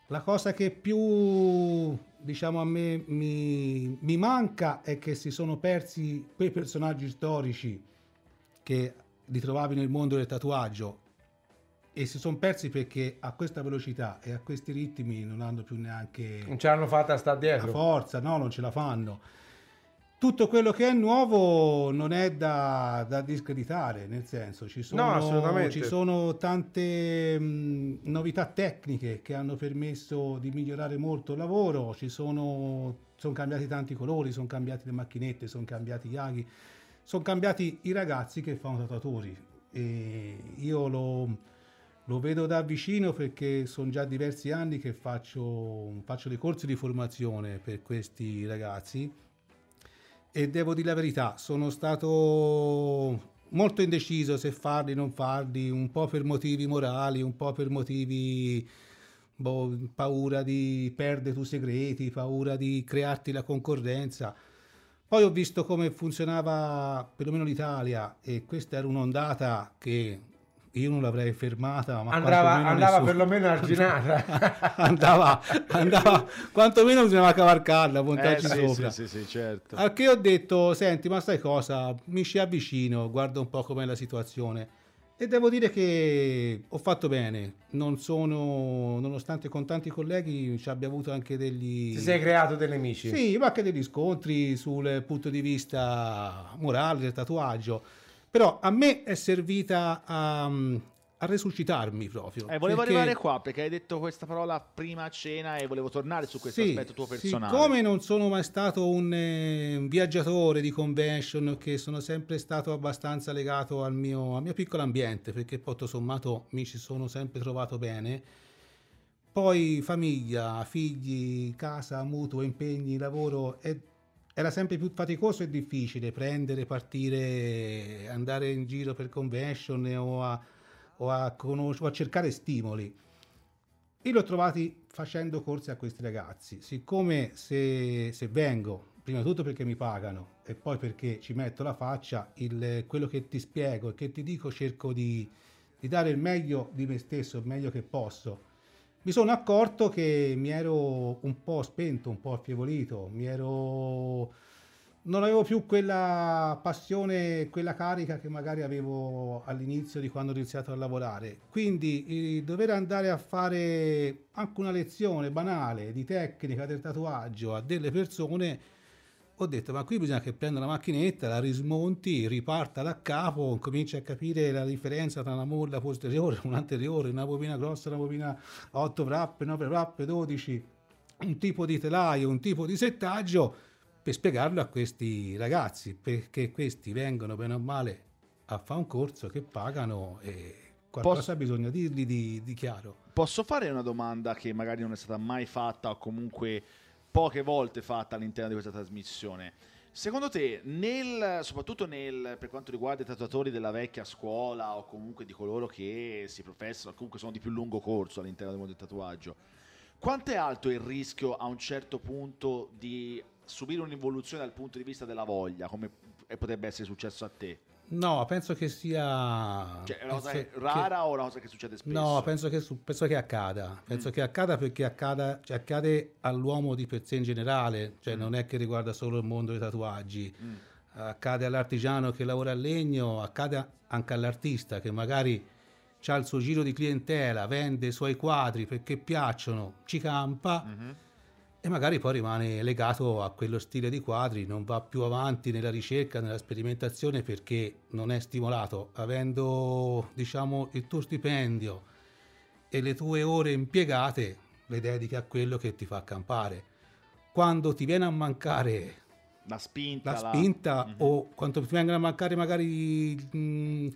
La cosa che più, diciamo, a me mi, mi manca è che si sono persi quei personaggi storici che ritrovavi nel mondo del tatuaggio e si sono persi perché a questa velocità e a questi ritmi non hanno più neanche Non ce l'hanno fatta sta la dietro. forza, no, non ce la fanno. Tutto quello che è nuovo non è da, da discreditare, nel senso ci sono, No, assolutamente. ci sono tante mh, novità tecniche che hanno permesso di migliorare molto il lavoro, ci sono, sono cambiati tanti colori, sono cambiate le macchinette, sono cambiati gli aghi, sono cambiati i ragazzi che fanno tatuatori. E io lo, lo vedo da vicino perché sono già diversi anni che faccio, faccio dei corsi di formazione per questi ragazzi e devo dire la verità, sono stato molto indeciso se farli o non farli, un po' per motivi morali, un po' per motivi boh, paura di perdere i tuoi segreti, paura di crearti la concorrenza. Poi ho visto come funzionava perlomeno l'Italia e questa era un'ondata che io non l'avrei fermata, ma Andava, andava nessuno. perlomeno arginata. andava, andava, quantomeno bisognava cavalcarla, montarci Eh, sì, sopra. sì, sì, sì, certo. Al che ho detto, senti, ma sai cosa? Mi ci avvicino, guardo un po' com'è la situazione. E devo dire che ho fatto bene. Non sono, nonostante con tanti colleghi ci abbia avuto anche degli... Ti sei creato dei nemici. Sì, ma anche degli scontri sul punto di vista morale del tatuaggio. Però a me è servita a, a resuscitarmi proprio. Eh, volevo perché- arrivare qua perché hai detto questa parola prima a cena e volevo tornare su questo Sì, aspetto tuo personale. Siccome non sono mai stato un, eh, un viaggiatore di convention, che sono sempre stato abbastanza legato al mio, al mio piccolo ambiente, perché poi tutto sommato mi ci sono sempre trovato bene. Poi famiglia, figli, casa, mutuo, impegni, lavoro, e era sempre più faticoso e difficile prendere, partire, andare in giro per convention o a, o a conosc- o a cercare stimoli. Io li ho trovati facendo corsi a questi ragazzi. Siccome se, se vengo, prima di tutto perché mi pagano e poi perché ci metto la faccia, il- quello che ti spiego e che ti dico cerco di, di dare il meglio di me stesso, il meglio che posso. Mi sono accorto che mi ero un po' spento, un po' affievolito, mi ero non avevo più quella passione, quella carica che magari avevo all'inizio di quando ho iniziato a lavorare. Quindi eh, dover andare a fare anche una lezione banale di tecnica del tatuaggio a delle persone, ho detto ma qui bisogna che prenda la macchinetta, la rismonti, riparta da capo, cominci a capire la differenza tra una molla posteriore, un'anteriore, una bobina grossa, una bobina 8 wrap, 9 wrap, 12, un tipo di telaio, un tipo di settaggio per spiegarlo a questi ragazzi, perché questi vengono bene o male a fare un corso che pagano e qualcosa Posso- bisogna dirgli di, di chiaro. Posso fare una domanda che magari non è stata mai fatta o comunque poche volte fatta all'interno di questa trasmissione? Secondo te, nel, soprattutto nel, per quanto riguarda i tatuatori della vecchia scuola o comunque di coloro che si professano, comunque sono di più lungo corso all'interno del mondo del tatuaggio, quanto è alto il rischio a un certo punto di subire un'involuzione dal punto di vista della voglia, come potrebbe essere successo a te? No, penso che sia... Cioè, è una cosa che- rara o una cosa che succede spesso? No, penso che, penso che accada. Penso che accada perché accada, cioè, accade all'uomo di per sé in generale, cioè non è che riguarda solo il mondo dei tatuaggi. Mm. accade all'artigiano che lavora a legno, accade anche all'artista che magari ha il suo giro di clientela, vende i suoi quadri perché piacciono, ci campa Mhm. E magari poi rimane legato a quello stile di quadri, non va più avanti nella ricerca, nella sperimentazione perché non è stimolato. Avendo, diciamo, il tuo stipendio e le tue ore impiegate, le dedichi a quello che ti fa campare. Quando ti viene a mancare La spinta. la la- spinta Mhm. o quando ti vengono a mancare magari mh,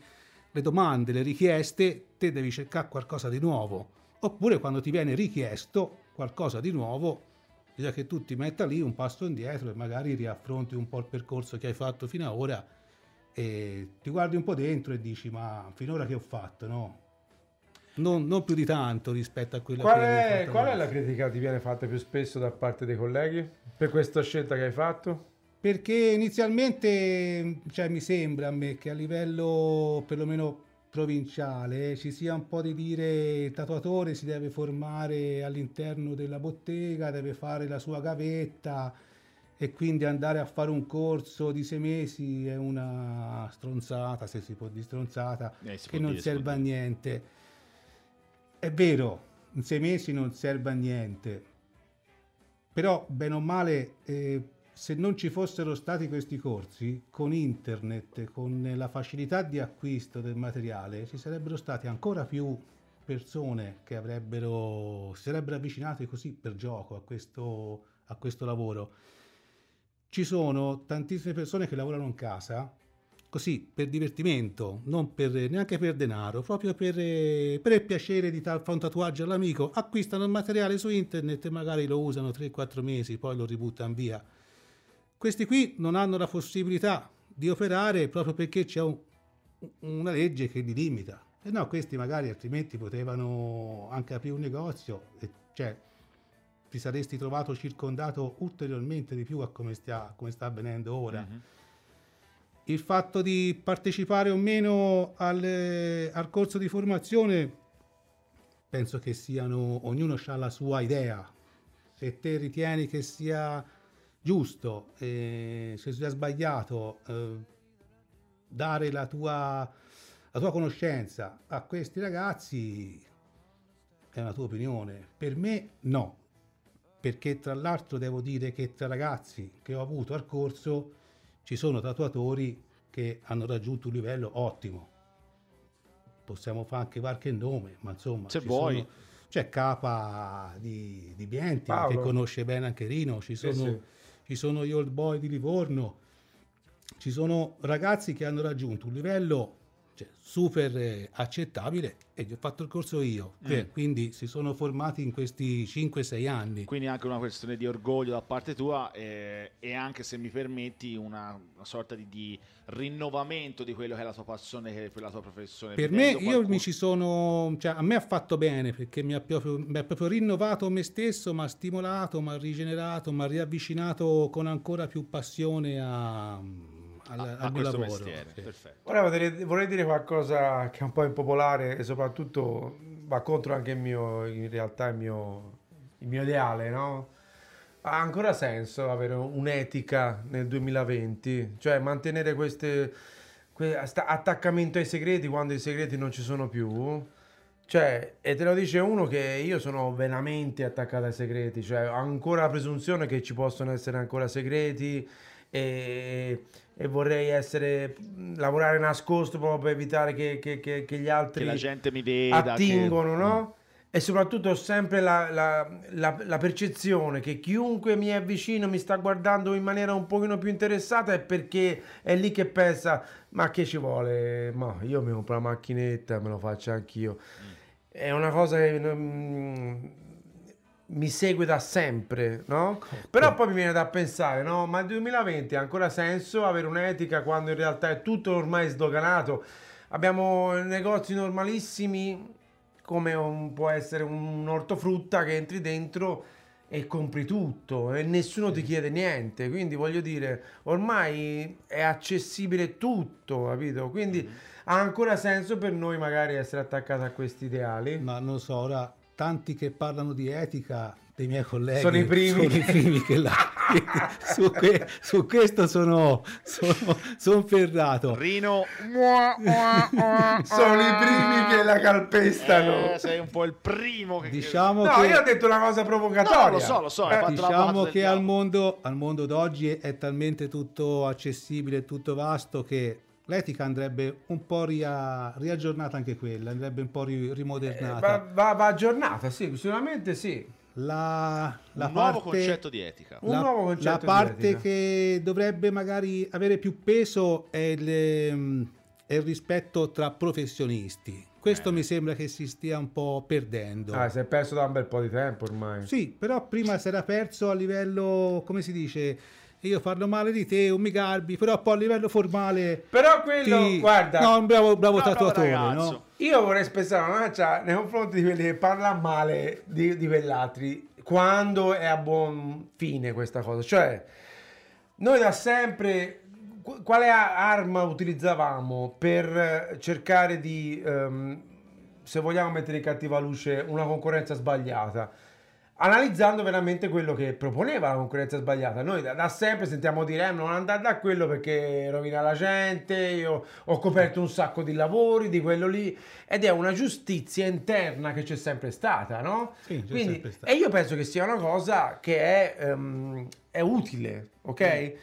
le domande, le richieste, te devi cercare qualcosa di nuovo. Oppure quando ti viene richiesto qualcosa di nuovo, bisogna che tu ti metta lì un passo indietro e magari riaffronti un po' il percorso che hai fatto fino ad ora e ti guardi un po' dentro e dici ma finora che ho fatto, no? Non, non più di tanto rispetto a quello Qual che è, qual è la critica che ti viene fatta più spesso da parte dei colleghi per questa scelta che hai fatto? Perché inizialmente cioè, mi sembra a me che a livello perlomeno provinciale ci sia un po' di dire il tatuatore si deve formare all'interno della bottega, deve fare la sua gavetta e quindi andare a fare un corso di sei mesi è una stronzata, se si può dire stronzata, Eh, si che non dire, serve a niente. È vero, in sei mesi non serve a niente, però bene o male eh, se non ci fossero stati questi corsi con internet con la facilità di acquisto del materiale ci sarebbero stati ancora più persone che avrebbero si sarebbero avvicinate così per gioco a questo, a questo lavoro ci sono tantissime persone che lavorano in casa così per divertimento, non per, neanche per denaro, proprio per, per il piacere di fare un tatuaggio all'amico, acquistano il materiale su internet e magari lo usano 3-4 mesi, poi lo ributtano via. Questi qui non hanno la possibilità di operare proprio perché c'è un- una legge che li limita. E no, questi magari altrimenti potevano anche aprire un negozio, e, cioè ti saresti trovato circondato ulteriormente di più a come, stia- come sta avvenendo ora Mhm. il fatto di partecipare o meno al, eh, al corso di formazione penso che siano ognuno ha la sua idea se te ritieni che sia giusto eh, se sia sbagliato eh, dare la tua, la tua conoscenza a questi ragazzi è una tua opinione per me no perché tra l'altro devo dire che tra ragazzi che ho avuto al corso ci sono tatuatori che hanno raggiunto un livello ottimo. Possiamo fare anche qualche nome, ma insomma, Se ci vuoi. sono- c'è Capa di, di Bienti Paolo. che conosce bene anche Rino, ci sono, sì. Ci sono gli old boy di Livorno, ci sono ragazzi che hanno raggiunto un livello cioè, super eh, accettabile e gli ho fatto il corso io, Mm. quindi si sono formati in questi 5-6 anni. Quindi anche una questione di orgoglio da parte tua eh, e anche se mi permetti una, una sorta di, di rinnovamento di quello che è la tua passione che è per la tua professione. Per me, Vedendo io qualcuno- mi ci sono, cioè, a me ha fatto bene perché mi ha proprio, mi ha proprio rinnovato me stesso, mi ha stimolato, mi ha rigenerato, mi ha riavvicinato con ancora più passione a, al, a, al a mio questo lavoro. mestiere. sì. Perfetto. Ora vorrei, vorrei dire qualcosa che è un po' impopolare e soprattutto va contro anche il mio, in realtà il mio, il mio ideale, no? Ha ancora senso avere un'etica nel 2020? Cioè mantenere queste, que- sta- attaccamento ai segreti quando i segreti non ci sono più? Cioè, e te lo dice uno che io sono veramente attaccato ai segreti, cioè ho ancora la presunzione che ci possono essere ancora segreti e, e vorrei essere lavorare nascosto proprio per evitare che, che- che- che gli altri Che la gente mi veda. attingono, Mm. no? E soprattutto ho sempre la, la- la- la percezione che chiunque mi è vicino mi sta guardando in maniera un pochino più interessata è perché è lì che pensa, ma che ci vuole? Ma io mi compro la macchinetta, me lo faccio anch'io. È una cosa che non- mi segue da sempre, no? Però poi mi viene da pensare, no? Ma il 2020 ha ancora senso avere un'etica quando in realtà è tutto ormai sdoganato? Abbiamo negozi normalissimi come un- può essere un ortofrutta che entri dentro e compri tutto e nessuno ti chiede niente. Quindi voglio dire, ormai è accessibile tutto, capito? Quindi ha ancora senso per noi magari essere attaccati a questi ideali. Ma non so, ora tanti che parlano di etica dei miei colleghi Sono i primi sono i che- primi che la, su, que- su questo sono, sono, sono ferrato. Rino, Sono i primi che la calpestano. eh, sei un po' il primo che... Diciamo No, che, io ho detto una cosa provocatoria. No, lo so, lo so, Eh, diciamo che al mondo, al mondo d'oggi è, è talmente tutto accessibile e tutto vasto che l'etica andrebbe un po' ria- riaggiornata anche quella, andrebbe un po' ri- va, rimodernata. va- va aggiornata, sì, sicuramente sì. La, la Un nuovo parte- concetto di etica. Un la, nuovo concetto la di parte etica. che dovrebbe magari avere più peso è il, ehm, è il rispetto tra professionisti. Questo mi sembra che si stia un po' perdendo. Ah, si è perso da un bel po' di tempo ormai. Sì, però prima si era perso a livello, come si dice, io parlo male di te o mi garbi, però poi a livello formale... Però quello, ti- guarda, No, un bravo, bravo No, tatuatore, no? io vorrei spezzare una lancia nei confronti di quelli che parlano male di, di quell'altri quando è a buon fine questa cosa. Cioè, noi da sempre, qu- quale arma utilizzavamo per cercare di, ehm, se vogliamo mettere in cattiva luce, una concorrenza sbagliata? Analizzando veramente quello che proponeva la concorrenza sbagliata, noi da, da sempre sentiamo dire eh, non andare da quello perché rovina la gente, io ho coperto un sacco di lavori, di quello lì, ed è una giustizia interna che c'è sempre stata, no? Sì, Quindi, sempre stata. e io penso che sia una cosa che è, ehm, è utile, ok?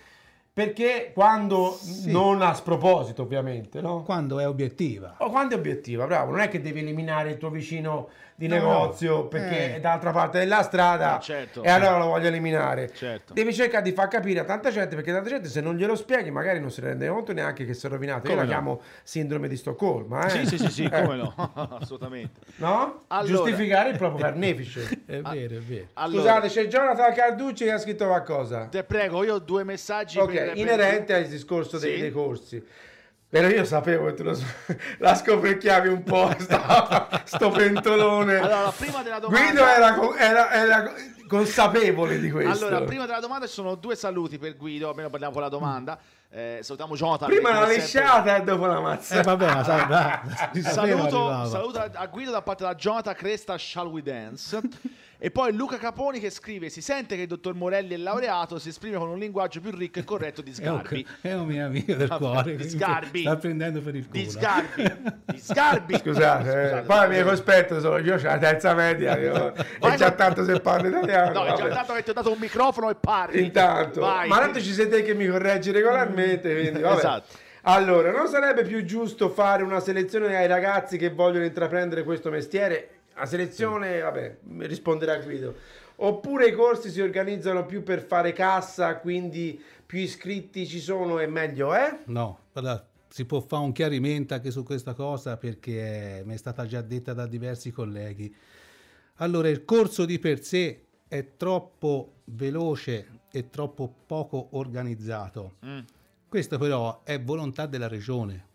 Perché quando, non a sproposito ovviamente, no? Quando è obiettiva. O quando è obiettiva, bravo, non è che devi eliminare il tuo vicino di No, negozio perché eh. è dall'altra parte della strada Eh, certo. e allora lo voglio eliminare. Certo. Devi cercare di far capire a tanta gente perché tanta gente se non glielo spieghi magari non si rende conto neanche che si è rovinato. Io Come la no? chiamo sindrome di Stoccolma. Eh? Sì, sì, sì, sì, Eh, come no? Assolutamente. No? Allora- Giustificare il proprio carnefice. È vero, è vero. Allora, Scusate, c'è Jonathan Carducci che ha scritto qualcosa. te prego, io ho due messaggi Ok, per- inerente al discorso dei, Sì. dei corsi. Però io sapevo che tu lo la scoperchiavi un po', sta- sto pentolone. Allora, prima della domanda... Guido era, era- era consapevole di questo. Allora, prima della domanda ci sono due saluti per Guido, almeno parliamo con la domanda. Eh, salutiamo Jonathan. Prima la sempre- lisciata e dopo la mazza. Eh vabbè, ma sai, sapeva Saluto, saluto a a Guido da parte da Jonathan Cresta Shall We Dance e poi Luca Caponi che scrive si sente che il dottor Morelli è laureato si esprime con un linguaggio più ricco e corretto di È un, Sgarbi è un mio amico del Vabbè, cuore. di Sgarbi. Sta prendendo per il culo. di Sgarbi di Sgarbi Scusate, eh, poi mi cospetto solo io c'ho la terza media io- Vai, e già vai. tanto se parlo italiano. no è già tanto che ti ho dato un microfono e parli Intanto, Vai. ma tanto ci sei te che mi correggi regolarmente, quindi vabbè. Esatto. Allora, non sarebbe più giusto fare una selezione ai ragazzi che vogliono intraprendere questo mestiere? La selezione, vabbè, risponderà Guido. Oppure i corsi si organizzano più per fare cassa, quindi più iscritti ci sono e meglio è? No, guarda, si può fare un chiarimento anche su questa cosa perché mi è stata già detta da diversi colleghi. Allora, il corso di per sé è troppo veloce e troppo poco organizzato. Mm. Questo però è volontà della regione,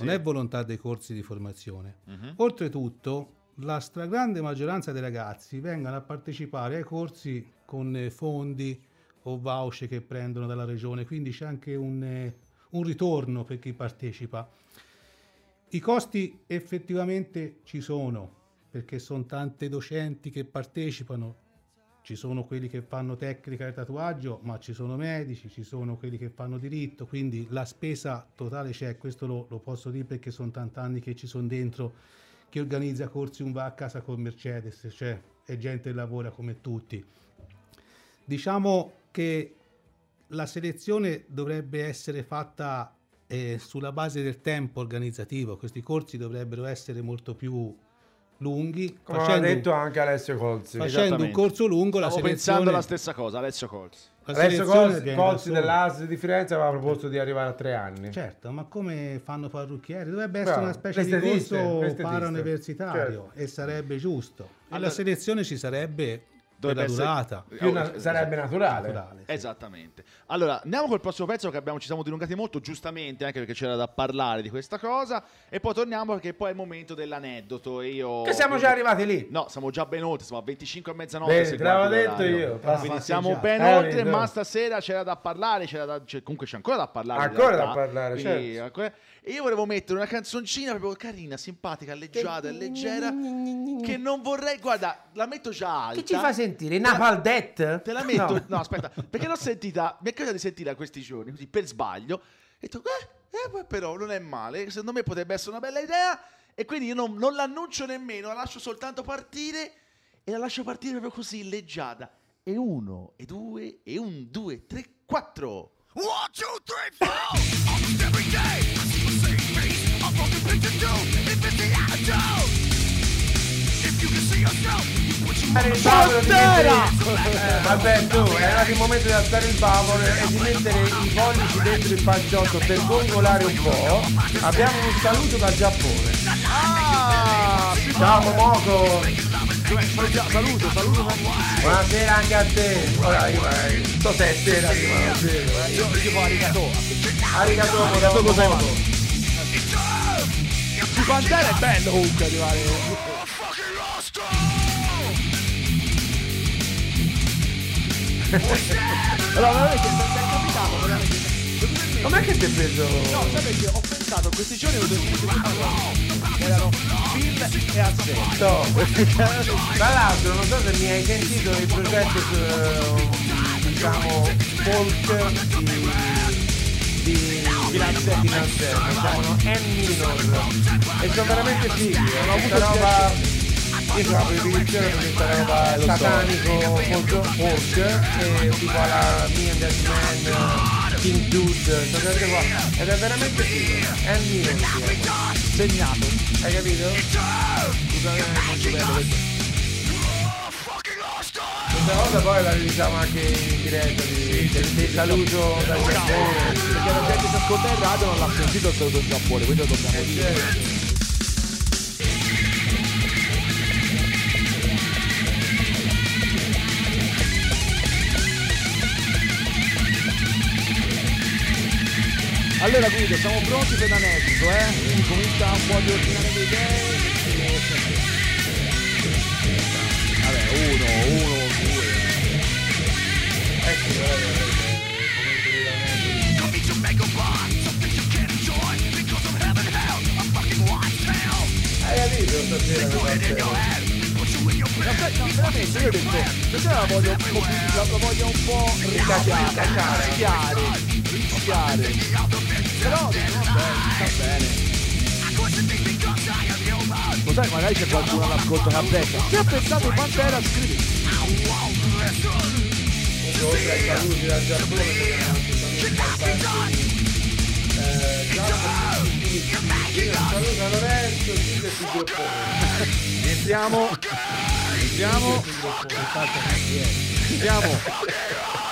non Sì. è volontà dei corsi di formazione. Mhm. Oltretutto, la stragrande maggioranza dei ragazzi vengono a partecipare ai corsi con eh, fondi o voucher che prendono dalla regione, quindi c'è anche un, eh, un ritorno per chi partecipa. I costi effettivamente ci sono, perché sono tante docenti che partecipano, ci sono quelli che fanno tecnica di tatuaggio, ma ci sono medici, ci sono quelli che fanno diritto, quindi la spesa totale c'è, questo lo, lo posso dire perché sono tanti anni che ci sono dentro, chi organizza corsi un va a casa con Mercedes, cioè è gente che lavora come tutti. Diciamo che la selezione dovrebbe essere fatta eh, sulla base del tempo organizzativo, questi corsi dovrebbero essere molto più lunghi, Come ha facendo, detto anche Alessio Colzi. facendo un corso lungo la stavo selezione, pensando la stessa cosa Alessio Colzi Alessio selezione Colzi, Colzi dell'AS di Firenze aveva proposto di arrivare a tre anni. Certo, ma come fanno parrucchieri? Dovrebbe essere Bravo. una specie di corso parauniversitario Certo. e sarebbe giusto. E Allora- la selezione ci sarebbe Dovrebbe la essere- durata. Oh, sarebbe naturale. naturale, sì. Esattamente. Allora, andiamo col prossimo pezzo che abbiamo, ci siamo dilungati molto, giustamente, anche perché c'era da parlare di questa cosa. E poi torniamo perché poi è il momento dell'aneddoto. E io, Che siamo già arrivati lì. No, siamo già ben oltre, siamo a 25 e mezzanotte. Se te l'avevo detto io. Quindi passeggiata. siamo ben Eh, oltre, vedo. ma stasera c'era da parlare, c'era da- c'è- comunque c'è ancora da parlare. Ancora da parlare, Quindi, certo. ancora- E io volevo mettere una canzoncina proprio carina, simpatica, leggiata leggera, che non vorrei... Guarda, la metto già alta. Che ci fa sentire? Napal Death? Te la metto. No, No. aspetta, perché l'ho sentita. Mi è capitato di sentirla questi giorni, così per sbaglio. E ho detto, eh, eh, però non è male. Secondo me potrebbe essere una bella idea. E quindi io non, non l'annuncio nemmeno, la lascio soltanto partire. E la lascio partire proprio così, leggiata. E uno, e due, e un, due, tre, quattro. One, two, three, four. Every day, face. A broken picture too. If it's the attitude. If you can see yourself, you put your Alzare il bavolo di mettere- Eh, Vabbè tu, è arrivato il momento di alzare il bavolo e di mettere i pollici dentro il panciotto per gongolare un po'. Abbiamo un saluto dal Giappone. Ah, Ciao Momoko! saluto, saluto. Buonasera anche a te! Ora io sto stasera. Io, io fa arigato. Arigato Arigato Momoko. gozaimasu. Su Pantera è bello comunque arrivare. Allora, veramente, mi è capitato veramente. Com'è che ti hai preso? No, sai perché ho pensato questi giorni ho detto erano Phil e. No. Tra l'altro non so se mi hai sentito il progetto eh, diciamo folk di di Finanziario. Finanziario, si chiamano N minor e sono veramente fighi, è questa roba io sono la predilizione per questa roba satanico folk, folk e tipo alla Me and That Man King Dude questa gente qua ed è veramente figo minor si chiama. Segnato. hai capito? Questa cosa poi la diciamo anche in diretta di, del, del saluto dal Giappone. Perché la gente che ascolta in radio non l'ha sentito il saluto in Giappone, quindi lo dobbiamo dire. Allora Guido, siamo pronti per l'aneddoto, eh? Quindi comincia un po' di ordinare le idee. Vabbè, uno, uno. Hai capito stasera no, veramente, io ho detto, stasera la voglio un po', la, la voglio un po' Ricacciare. rischiare, rischiare. Però, dico, vabbè, sta bene. Lo sai, magari c'è qualcuno all'ascolto che abbecca. Se ha pensato in Pantera, scrivi. Oltre ai saluti dal Giappone erano assolutamente fantastici. Eh, Giacomo, saluta Lorenzo, Gilles e Giappone. Entriamo, entriamo, entriamo.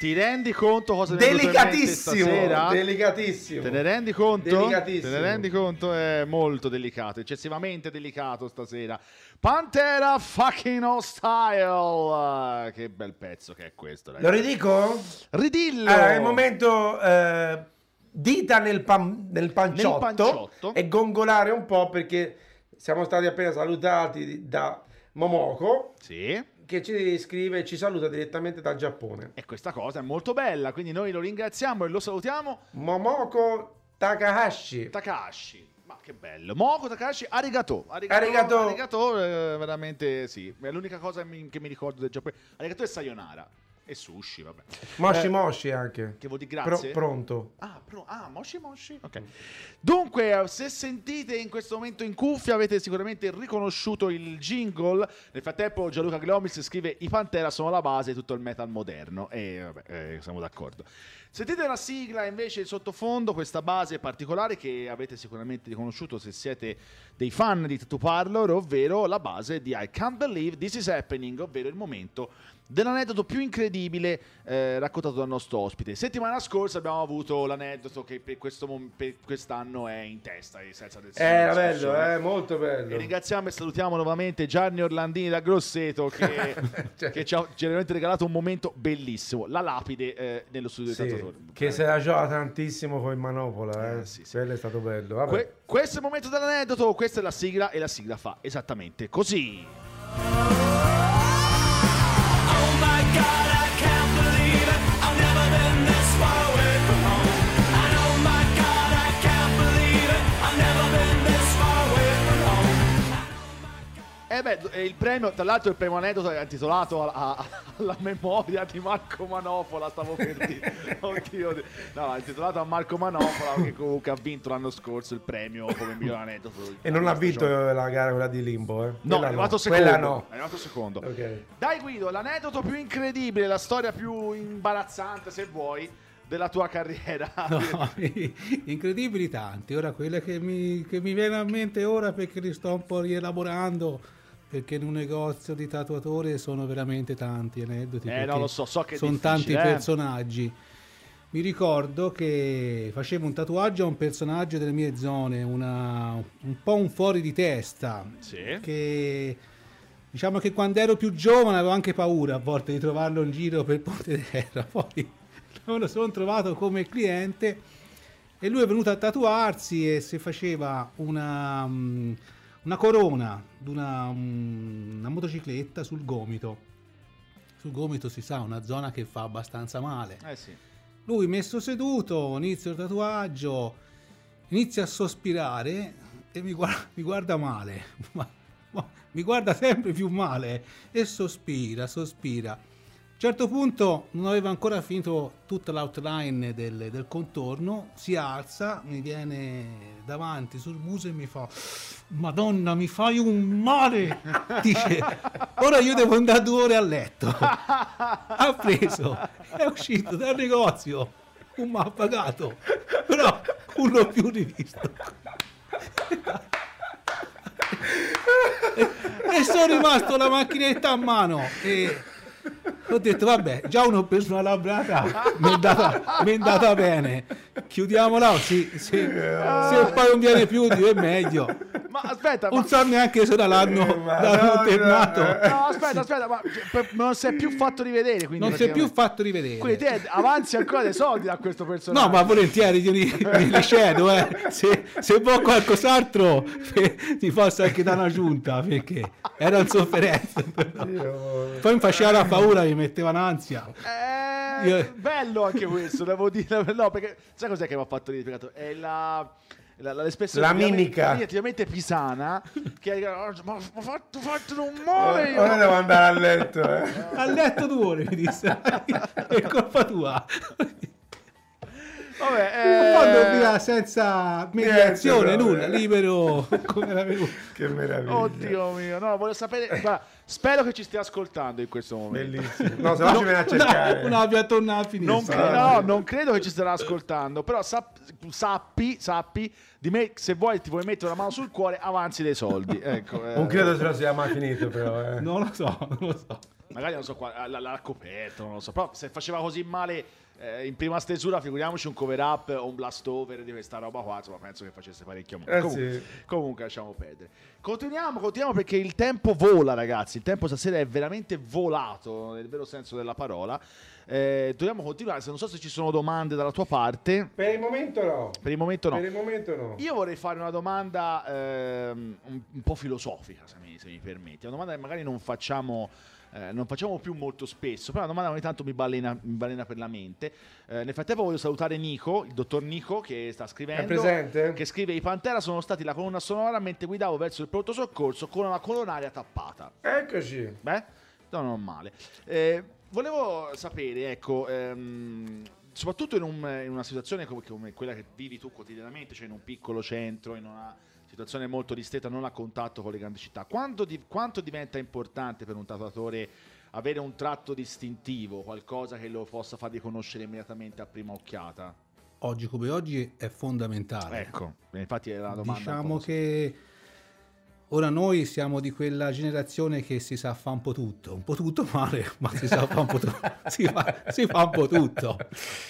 Ti rendi conto cosa mi è Delicatissimo, delicatissimo. Te ne rendi conto? Delicatissimo. Te ne rendi conto? È molto delicato, eccessivamente delicato stasera. Pantera fucking hostile. Che bel pezzo che è questo, Lo ragazzi. ridico? Ridillo. Allora, è il momento eh, dita nel, pan- nel panciotto, panciotto. e gongolare un po' perché siamo stati appena salutati da Momoko Sì. Che ci scrive e ci saluta direttamente dal Giappone. E questa cosa è molto bella, quindi noi lo ringraziamo e lo salutiamo. Momoko Takahashi. Takashi. Ma che bello. Moko Takashi, arigato. Arigato. Arigato. arigato, eh, veramente sì. È l'unica cosa che mi ricordo del Giappone. Arigato e sayonara. E sushi, vabbè. Moshi Eh, Moshi anche. Che vuol dire Pro- grazie? pronto. Ah, pro- ah, moshi moshi. Ok. Dunque, eh, se sentite in questo momento in cuffia, avete sicuramente riconosciuto il jingle. Nel frattempo, Gianluca Glomis scrive: I Pantera sono la base di tutto il metal moderno. E vabbè, eh, siamo d'accordo. Sentite la sigla invece in sottofondo, questa base particolare che avete sicuramente riconosciuto se siete dei fan di Tattoo Parlor, ovvero la base di I Can't Believe This Is Happening, ovvero il momento dell'aneddoto più incredibile eh, raccontato dal nostro ospite. Settimana scorsa abbiamo avuto l'aneddoto che per, questo per quest'anno è in testa, e senza del Era bello, eh, molto E bello. ringraziamo e salutiamo nuovamente Gianni Orlandini da Grosseto che, Cioè- che ci ha generalmente regalato un momento bellissimo, la lapide eh, nello studio Sì, di Tatuatore. che se la gioca tantissimo con il Manopola, eh. Eh, sì, sì. Quello è stato bello. Vabbè. Que- questo è il momento dell'aneddoto, questa è la sigla e la sigla fa esattamente così. Vabbè, eh, il premio, tra l'altro il premio aneddoto è intitolato a- a- alla memoria di Marco Manopola, stavo per dire. Oddio, no, è intitolato a Marco Manopola che comunque ha vinto l'anno scorso il premio come miglior aneddoto. E non ha vinto Stagione. la gara quella di Limbo, eh? No, Quella è arrivato secondo. Quella no. È arrivato secondo. Ok. Dai Guido, l'aneddoto più incredibile, la storia più imbarazzante, se vuoi, della tua carriera. No, incredibili tanti. Ora quella che mi, che mi viene a mente ora perché li sto un po' rielaborando. Perché in un negozio di tatuatore sono veramente tanti aneddoti. Eh, perché no, lo so, so che Sono tanti eh. personaggi. Mi ricordo che facevo un tatuaggio a un personaggio delle mie zone, una- un po' un fuori di testa. Sì. Che diciamo che quando ero più giovane avevo anche paura a volte di trovarlo in giro per Ponte Terra. Poi me lo sono trovato come cliente e lui è venuto a tatuarsi e si faceva una, mm, una corona di una, una motocicletta sul gomito. Sul gomito si sa, una zona che fa abbastanza male. Eh sì. Lui messo seduto, inizio il tatuaggio, inizia a sospirare e mi guarda, mi guarda male, ma, ma mi guarda sempre più male e sospira, sospira. Certo punto non aveva ancora finito tutta l'outline del, del contorno, si alza, mi viene davanti sul muso e mi fa Madonna, mi fai un male! Dice, ora io devo andare due ore a letto. Ha preso, è uscito dal negozio, un mi ha pagato, però l'ho più rivisto. E, e sono rimasto la macchinetta a mano e ho detto vabbè già uno ho preso una labrata mi è andata, mi è andata bene chiudiamola sì, se, se poi non viene più è meglio Ma aspetta, ma... non so neanche se l'hanno, l'hanno Madonna. terminato No, aspetta, aspetta, ma cioè, non si è più fatto rivedere. Quindi non si è più fatto rivedere Quindi te avanzi ancora dei soldi da questo personaggio. No, ma volentieri glieli, glieli cedo, eh. Se, se vuoi qualcos'altro eh, ti posso anche dare una giunta, perché era in sofferenza. Poi mi faceva la paura, mi metteva un'ansia. Eh, Io- bello anche questo, devo dire. No, perché sai cos'è che mi ha fatto ridere? È la. la- la- l'espressione La mimica. tipicamente pisana che "Oh, ma ma fatto, fatto non muore io Ora devo andare a letto, eh. A letto due ore, mi disse. È colpa tua. vabbè Quando eh, via senza mediazione, Niente, nulla, no. libero come venuto. Che meraviglia. oddio mio no voglio sapere guarda, spero che ci stia ascoltando in questo momento Bellissimo. No, se no ci viene a cercare. Non abbia tornato a finire. non, cre- no, non credo che ci starà ascoltando però sap- sappi sappi di me se vuoi ti vuoi mettere una mano sul cuore avanzi dei soldi ecco eh. Non credo se lo sia mai finito, però. Eh. Non lo so, non lo so. magari non so qua, l'ha, l'ha coperto, non lo so, però se faceva così male eh, in prima stesura, figuriamoci un cover up o un blast over di questa roba qua, insomma penso che facesse parecchio male. Eh, comunque, sì. comunque lasciamo perdere. Continuiamo, continuiamo perché il tempo vola ragazzi, il tempo stasera è veramente volato nel vero senso della parola. Eh, dobbiamo continuare, se non so se ci sono domande dalla tua parte, Per il momento no. per il momento no. Per il momento no. Io vorrei fare una domanda ehm, un, un po' filosofica, se mi, se mi permetti. Una domanda che magari non facciamo, eh, non facciamo più molto spesso, però una domanda ogni tanto mi balena, mi balena per la mente. Eh, nel frattempo voglio salutare Nico, il dottor Nico, che sta scrivendo. È presente? Che scrive: I Pantera sono stati la colonna sonora mentre guidavo verso il pronto soccorso con una colonaria tappata. Eccoci. Beh, no, non male. Eh, volevo sapere, ecco, ehm, soprattutto in, un- in una situazione come, come quella che vivi tu quotidianamente, cioè in un piccolo centro, in una situazione molto ristretta, non a contatto con le grandi città, quanto, di- quanto diventa importante per un tatuatore avere un tratto distintivo, qualcosa che lo possa far riconoscere immediatamente a prima occhiata? Oggi come oggi è fondamentale. Ecco, infatti era la domanda. Diciamo che ora noi siamo di quella generazione che si sa fa un po' tutto, un po' tutto male, ma si sa fa un po' tutto, si fa, si fa un po' tutto.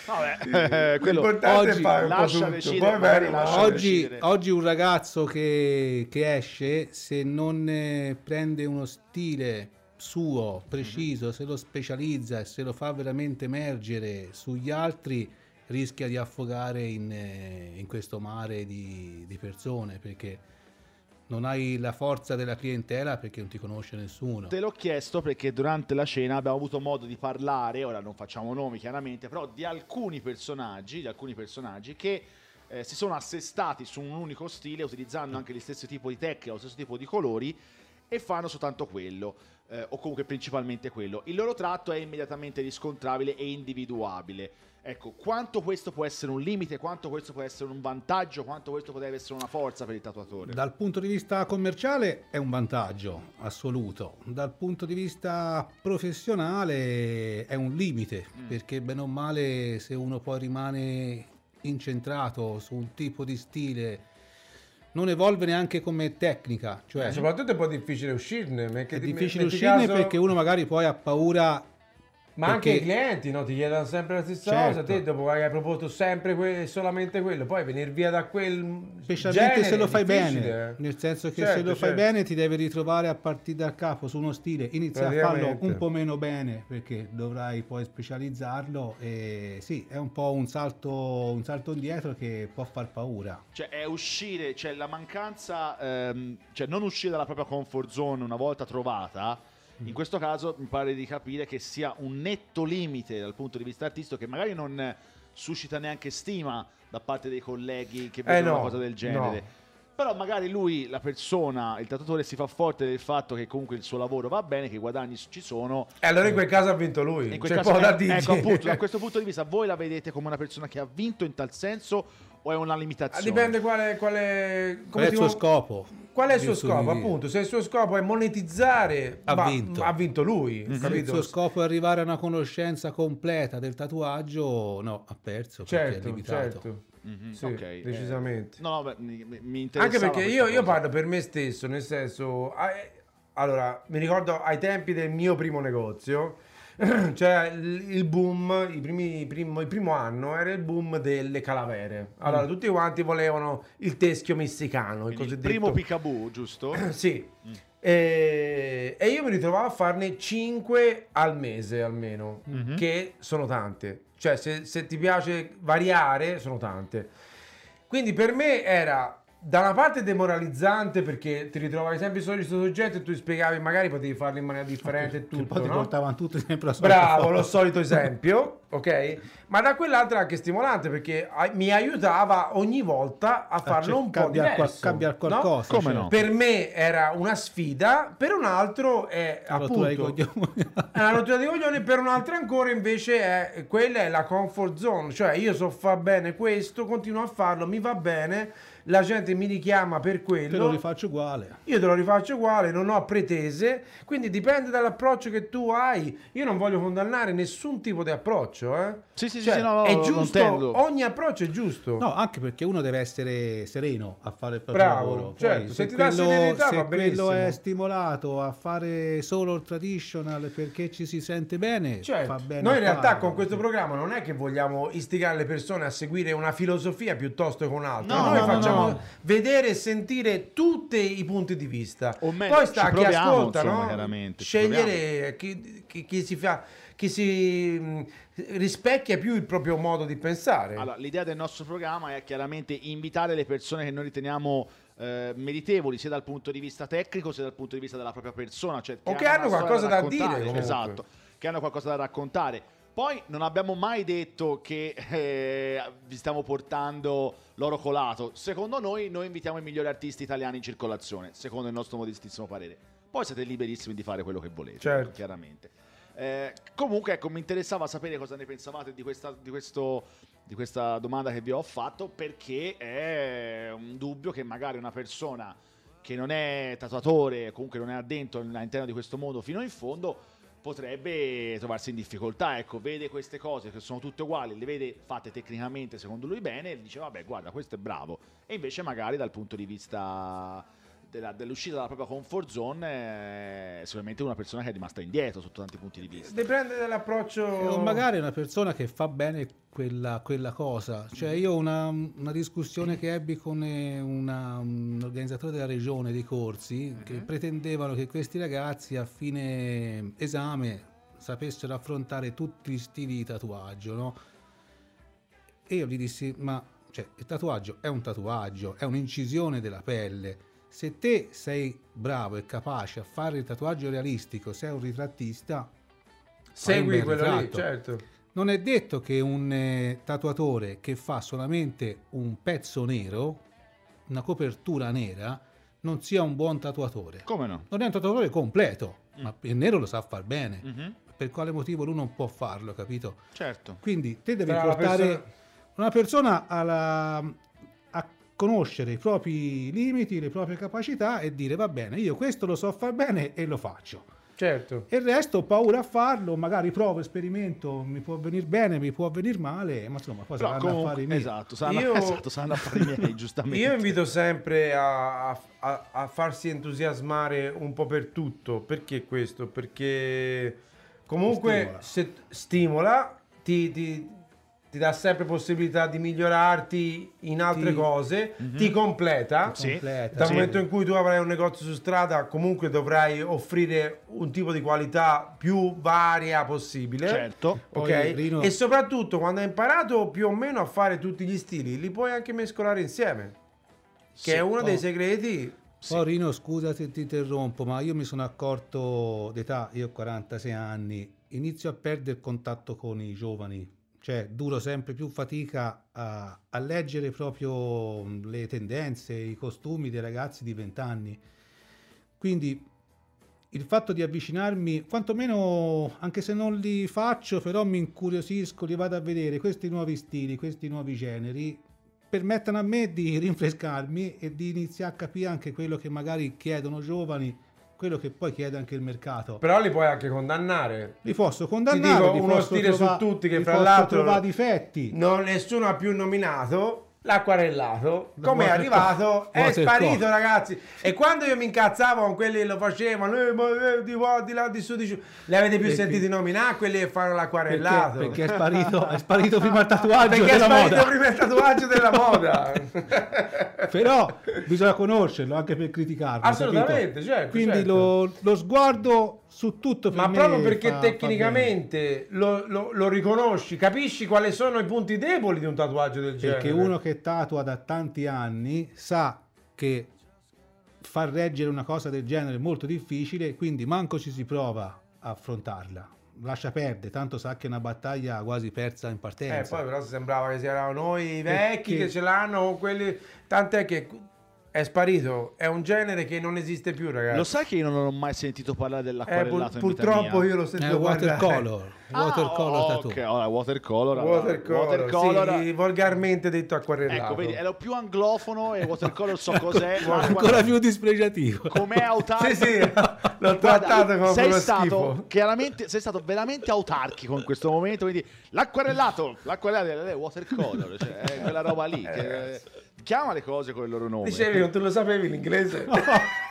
Vabbè, eh, quello L'importante oggi è fare un po' lascia tutto. decidere, magari bene, lascia Oggi, oggi un ragazzo che, che esce, se non eh, prende uno stile suo, preciso, se lo specializza e se lo fa veramente emergere sugli altri, rischia di affogare in, eh, in questo mare di, di persone perché non hai la forza della clientela perché non ti conosce nessuno. Te l'ho chiesto perché durante la cena abbiamo avuto modo di parlare, ora non facciamo nomi chiaramente, però di alcuni personaggi, di alcuni personaggi che eh, si sono assestati su un unico stile utilizzando anche gli stessi tipi di tecnica, lo stesso tipo di colori e fanno soltanto quello, eh, o comunque principalmente quello. Il loro tratto è immediatamente riscontrabile e individuabile. Ecco, quanto questo può essere un limite, quanto questo può essere un vantaggio, quanto questo potrebbe essere una forza per il tatuatore. Dal punto di vista commerciale è un vantaggio assoluto, dal punto di vista professionale è un limite, Mm. perché bene o male se uno poi rimane incentrato su un tipo di stile, non evolve neanche come tecnica, cioè Eh, soprattutto è un po' difficile uscirne. perché è difficile uscirne caso- perché uno magari poi ha paura Ma anche perché- i clienti no, ti chiedono sempre la stessa Certo. cosa. Te dopo che hai proposto sempre que- solamente quello, poi venire via da quel. Specialmente genere se lo fai bene, nel senso che se Certo, lo fai certo. bene ti devi ritrovare a partire da capo su uno stile, inizi a farlo un po' meno bene perché dovrai poi specializzarlo e sì, è un po' un salto, un salto indietro che può far paura. Cioè, è uscire, cioè la mancanza, ehm, cioè non uscire dalla propria comfort zone una volta trovata. In questo caso mi pare di capire che sia un netto limite dal punto di vista artistico che magari non suscita neanche stima da parte dei colleghi che vedono no, una cosa del genere. no. Però magari lui, la persona, il tatuatore si fa forte del fatto che comunque il suo lavoro va bene, che i guadagni ci sono. E allora in quel caso ha vinto lui. In quel C'è caso, eh, ecco, appunto, da questo punto di vista, voi la vedete come una persona che ha vinto in tal senso o è una limitazione? Dipende quale. quale Qual è il suo vuoi- scopo? Qual è il suo scopo? Appunto, se il suo scopo è monetizzare, Ha va- vinto. ha vinto lui. Se il suo scopo è arrivare a una conoscenza completa del tatuaggio, no, ha perso perché è Certo, limitato. certo. Mhm, Sì, ok, eh, decisamente. no, no, beh, mi, mi- Anche perché io, io parlo per me stesso, nel senso, eh, allora mi ricordo ai tempi del mio primo negozio, c'era il, boom, i primi, primo, il primo anno era il boom delle calavere. Allora tutti quanti volevano il teschio messicano, il Quindi il cosiddetto primo Picaboo, giusto? sì. E, e io mi ritrovavo a farne 5 al mese almeno, che sono tante. Cioè, se, se ti piace variare, sono tante. Quindi per me era da una parte demoralizzante perché ti ritrovavi sempre il solito soggetto e tu spiegavi, magari potevi farlo in maniera differente e Che tutto. poi ti no? portavano tutti sempre a solita Bravo, foto. lo solito esempio, ok? Ma da quell'altra anche stimolante perché mi aiutava ogni volta a farlo cioè, un po' cambiare qual- diverso. cambiare no? qualcosa, Come certo. no? Per me era una sfida, per un altro è La rottura di appunto coglioni. è una rottura di coglioni, per un altro ancora invece è quella è la comfort zone, cioè io so fa bene questo, continuo a farlo, mi va bene, la gente mi richiama per Te lo quello. rifaccio uguale. Io te lo rifaccio uguale, non ho pretese, quindi dipende dall'approccio che tu hai. Io non voglio condannare nessun tipo di approccio, eh. Sì, sì, sì, Cioè, sì, no, no, è giusto, ogni approccio è giusto. No, anche perché uno deve essere sereno a fare il proprio Bravo, lavoro. Poi, certo, se ti dà quello, serenità se va quello benissimo. è stimolato a fare solo il traditional perché ci si sente bene, Certo. fa bene. Noi in realtà farlo. con questo programma non è che vogliamo istigare le persone a seguire una filosofia piuttosto che un'altra. No, Noi no, no, facciamo no. vedere e sentire tutti i punti di vista. O meglio, Poi sta chi ascolta, insomma, no? scegliere chi, chi- chi si fa chi si mh, rispecchia più il proprio modo di pensare. Allora, l'idea del nostro programma è chiaramente invitare le persone che noi riteniamo eh, meritevoli sia dal punto di vista tecnico sia dal punto di vista della propria persona. Cioè, O che hanno storia qualcosa da raccontare, dire, comunque. Esatto, che hanno qualcosa da raccontare. Poi non abbiamo mai detto che eh, vi stiamo portando l'oro colato. Secondo noi, noi invitiamo i migliori artisti italiani in circolazione, secondo il nostro modestissimo parere. Poi siete liberissimi di fare quello che volete, Certo. chiaramente. Eh, comunque, ecco, mi interessava sapere cosa ne pensavate di questa, di, questo, di questa domanda che vi ho fatto, perché è un dubbio che magari una persona che non è tatuatore, comunque non è addentro all'interno di questo mondo fino in fondo, potrebbe trovarsi in difficoltà. Ecco, vede queste cose che sono tutte uguali, le vede fatte tecnicamente secondo lui bene, e dice, vabbè, guarda, questo è bravo. E invece magari dal punto di vista della- dell'uscita dalla propria comfort zone è sicuramente una persona che è rimasta indietro sotto tanti punti di vista. Dipende dall'approccio. O magari è una persona che fa bene quella, quella cosa. Cioè, io una, una discussione che ebbi con eh, una- un organizzatore della regione dei corsi che pretendevano che questi ragazzi a fine esame sapessero affrontare tutti gli stili di tatuaggio, no? E io gli dissi: Ma cioè, il tatuaggio è un tatuaggio, è un'incisione della pelle. Se te sei bravo e capace a fare il tatuaggio realistico, sei un ritrattista, Segui quello lì, ritratto. certo. Non è detto che un eh, tatuatore che fa solamente un pezzo nero, una copertura nera, non sia un buon tatuatore. Come no? Non è un tatuatore completo, ma il nero lo sa far bene. Mhm. Per quale motivo lui non può farlo, capito? Certo. Quindi te devi la portare persona- una persona alla- conoscere i propri limiti, le proprie capacità e dire va bene, io questo lo so far bene e lo faccio. Certo. E il resto ho paura a farlo, magari provo, sperimento, mi può venire bene, mi può venire male, ma insomma poi saranno comunque, affari miei. esatto, saranno, Io- esatto, saranno affari miei, giustamente. Io invito sempre a, a- a farsi entusiasmare un po' per tutto. Perché questo? Perché comunque Stimola. se stimola, ti, ti- ti dà sempre possibilità di migliorarti in altre Ti- cose, ti completa. Sì. Completa, Dal sì. momento in cui tu avrai un negozio su strada, comunque dovrai offrire un tipo di qualità più varia possibile. Certo. Ok? Poi, Rino- E soprattutto quando hai imparato più o meno a fare tutti gli stili, li puoi anche mescolare insieme. Che Sì. è uno dei Oh. segreti. Poi Rino, scusa se ti interrompo, ma io mi sono accorto d'età, io ho 46 anni, inizio a perdere il contatto con i giovani, cioè duro sempre più fatica a, a leggere proprio mh, le tendenze, i costumi dei ragazzi di 20 anni. Quindi il fatto di avvicinarmi, quantomeno anche se non li faccio, però mi incuriosisco, li vado a vedere questi nuovi stili, questi nuovi generi, permettono a me di rinfrescarmi e di iniziare a capire anche quello che magari chiedono giovani, quello che poi chiede anche il mercato. Però li puoi anche condannare. Li posso condannare, dico li uno stile su trova- tutti che fra l'altro- trovare difetti. Non, nessuno ha più nominato. L'acquarellato, come è arrivato, è sparito, ragazzi. E quando io mi incazzavo con quelli che lo facevano, eh, eh, di qua, di là, di su, di giù, li avete più Perché- sentiti nominare quelli che fanno Perché, l'acquarellato? perché è sparito, è sparito prima il tatuaggio Perché è della sparito moda. prima il tatuaggio della moda. Però bisogna conoscerlo anche per criticarlo. Assolutamente, certo, Quindi certo. Lo, lo sguardo su tutto Ma proprio perché fa- fa tecnicamente lo, lo- lo riconosci, capisci quali sono i punti deboli di un tatuaggio del genere. Perché uno che tatua da tanti anni sa che far reggere una cosa del genere è molto difficile, quindi manco ci si prova a affrontarla. Lascia perdere, tanto sa che è una battaglia quasi persa in Eh, partenza. poi però sembrava che siamo noi i vecchi Perché- che ce l'hanno quelli. Tant'è che è sparito. È un genere che non esiste più, ragazzi. Lo sai che io non ho mai sentito parlare Eh, dell'acquarellato pur- in vita purtroppo io l'ho È sentito parlare. watercolor, watercolor Ah, tattoo. ok, allora watercolor. Watercolor, watercolor- sì, volgarmente detto acquarellato. Ecco, vedi, ero più anglofono e watercolor so cos'è. Ancora più dispregiativo. Com'è autarchico? Sì, sì, l'ho trattato come sei stato schifo. chiaramente sei stato veramente autarchico in questo momento quindi l'acquarellato l'acquarellato è watercolor cioè è quella roba lì che, chiama le cose con il loro nome Dicevi, non te lo sapevi l'inglese?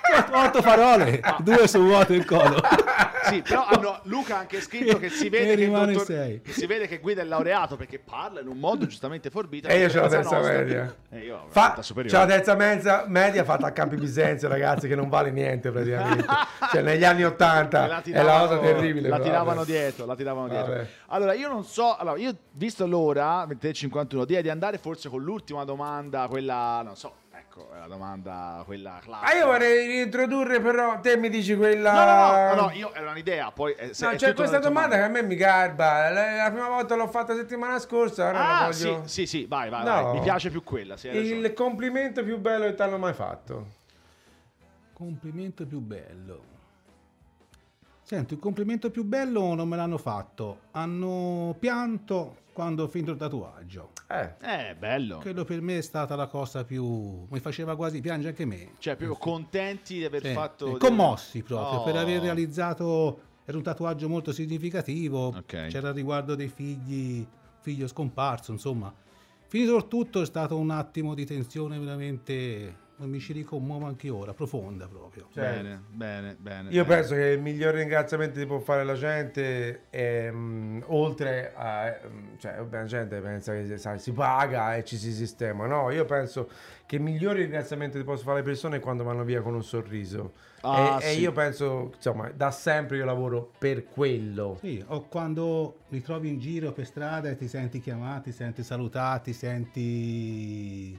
Otto parole, due su watercolor. sì però hanno, Luca ha anche scritto che si vede che, il dottor- che si vede che guida è laureato perché parla in un modo giustamente forbito E io c'ho la Casa terza nostra. media. e io ho la Fa, terza superiore. c'è la terza mezza, media fatta a Campi Bisenzio, ragazzi, che non vale niente praticamente. cioè, negli anni 80 la è la cosa terribile. La però, tiravano vabbè. dietro, la tiravano dietro. Vabbè. Allora, io non so, allora, io visto l'ora, 23.51, direi di andare forse con l'ultima domanda, quella, non so, ecco, la domanda, quella classica. Ah, io vorrei riintrodurre, però, te mi dici quella. No, no, no, no, no, io era un'idea, poi... eh, se- No, c'è tutta questa una domanda che a me mi garba. La, la prima volta l'ho fatta settimana scorsa, ora Ah, la sì, voglio. sì, sì, vai, vai, No. vai, mi piace più quella, sì. Il complimento più bello che ti hanno mai fatto. Complimento più bello. Senti, il complimento più bello non me l'hanno fatto. Hanno pianto quando ho finito il tatuaggio. Eh. Eh, bello. Quello per me è stata la cosa più... mi faceva quasi piangere anche me. Cioè, proprio contenti di aver Sì, fatto... eh, commossi proprio Oh. per aver realizzato era un tatuaggio molto significativo Ok. c'era il riguardo dei figli figlio scomparso insomma finito il tutto è stato un attimo di tensione veramente mi ci ricommuovo anche ora profonda proprio Cioè, Bene, bene, bene. Io bene. penso che il miglior ringraziamento che può fare la gente è mm, oltre a mm, cioè la gente pensa che sai, si paga e ci si sistema. No, io penso che il miglior ringraziamento che posso fare alle persone è quando vanno via con un sorriso. Ah, e, e sì. io penso, insomma, da sempre io lavoro per quello. Sì, o quando li trovi in giro per strada e ti senti chiamati, ti senti salutati, senti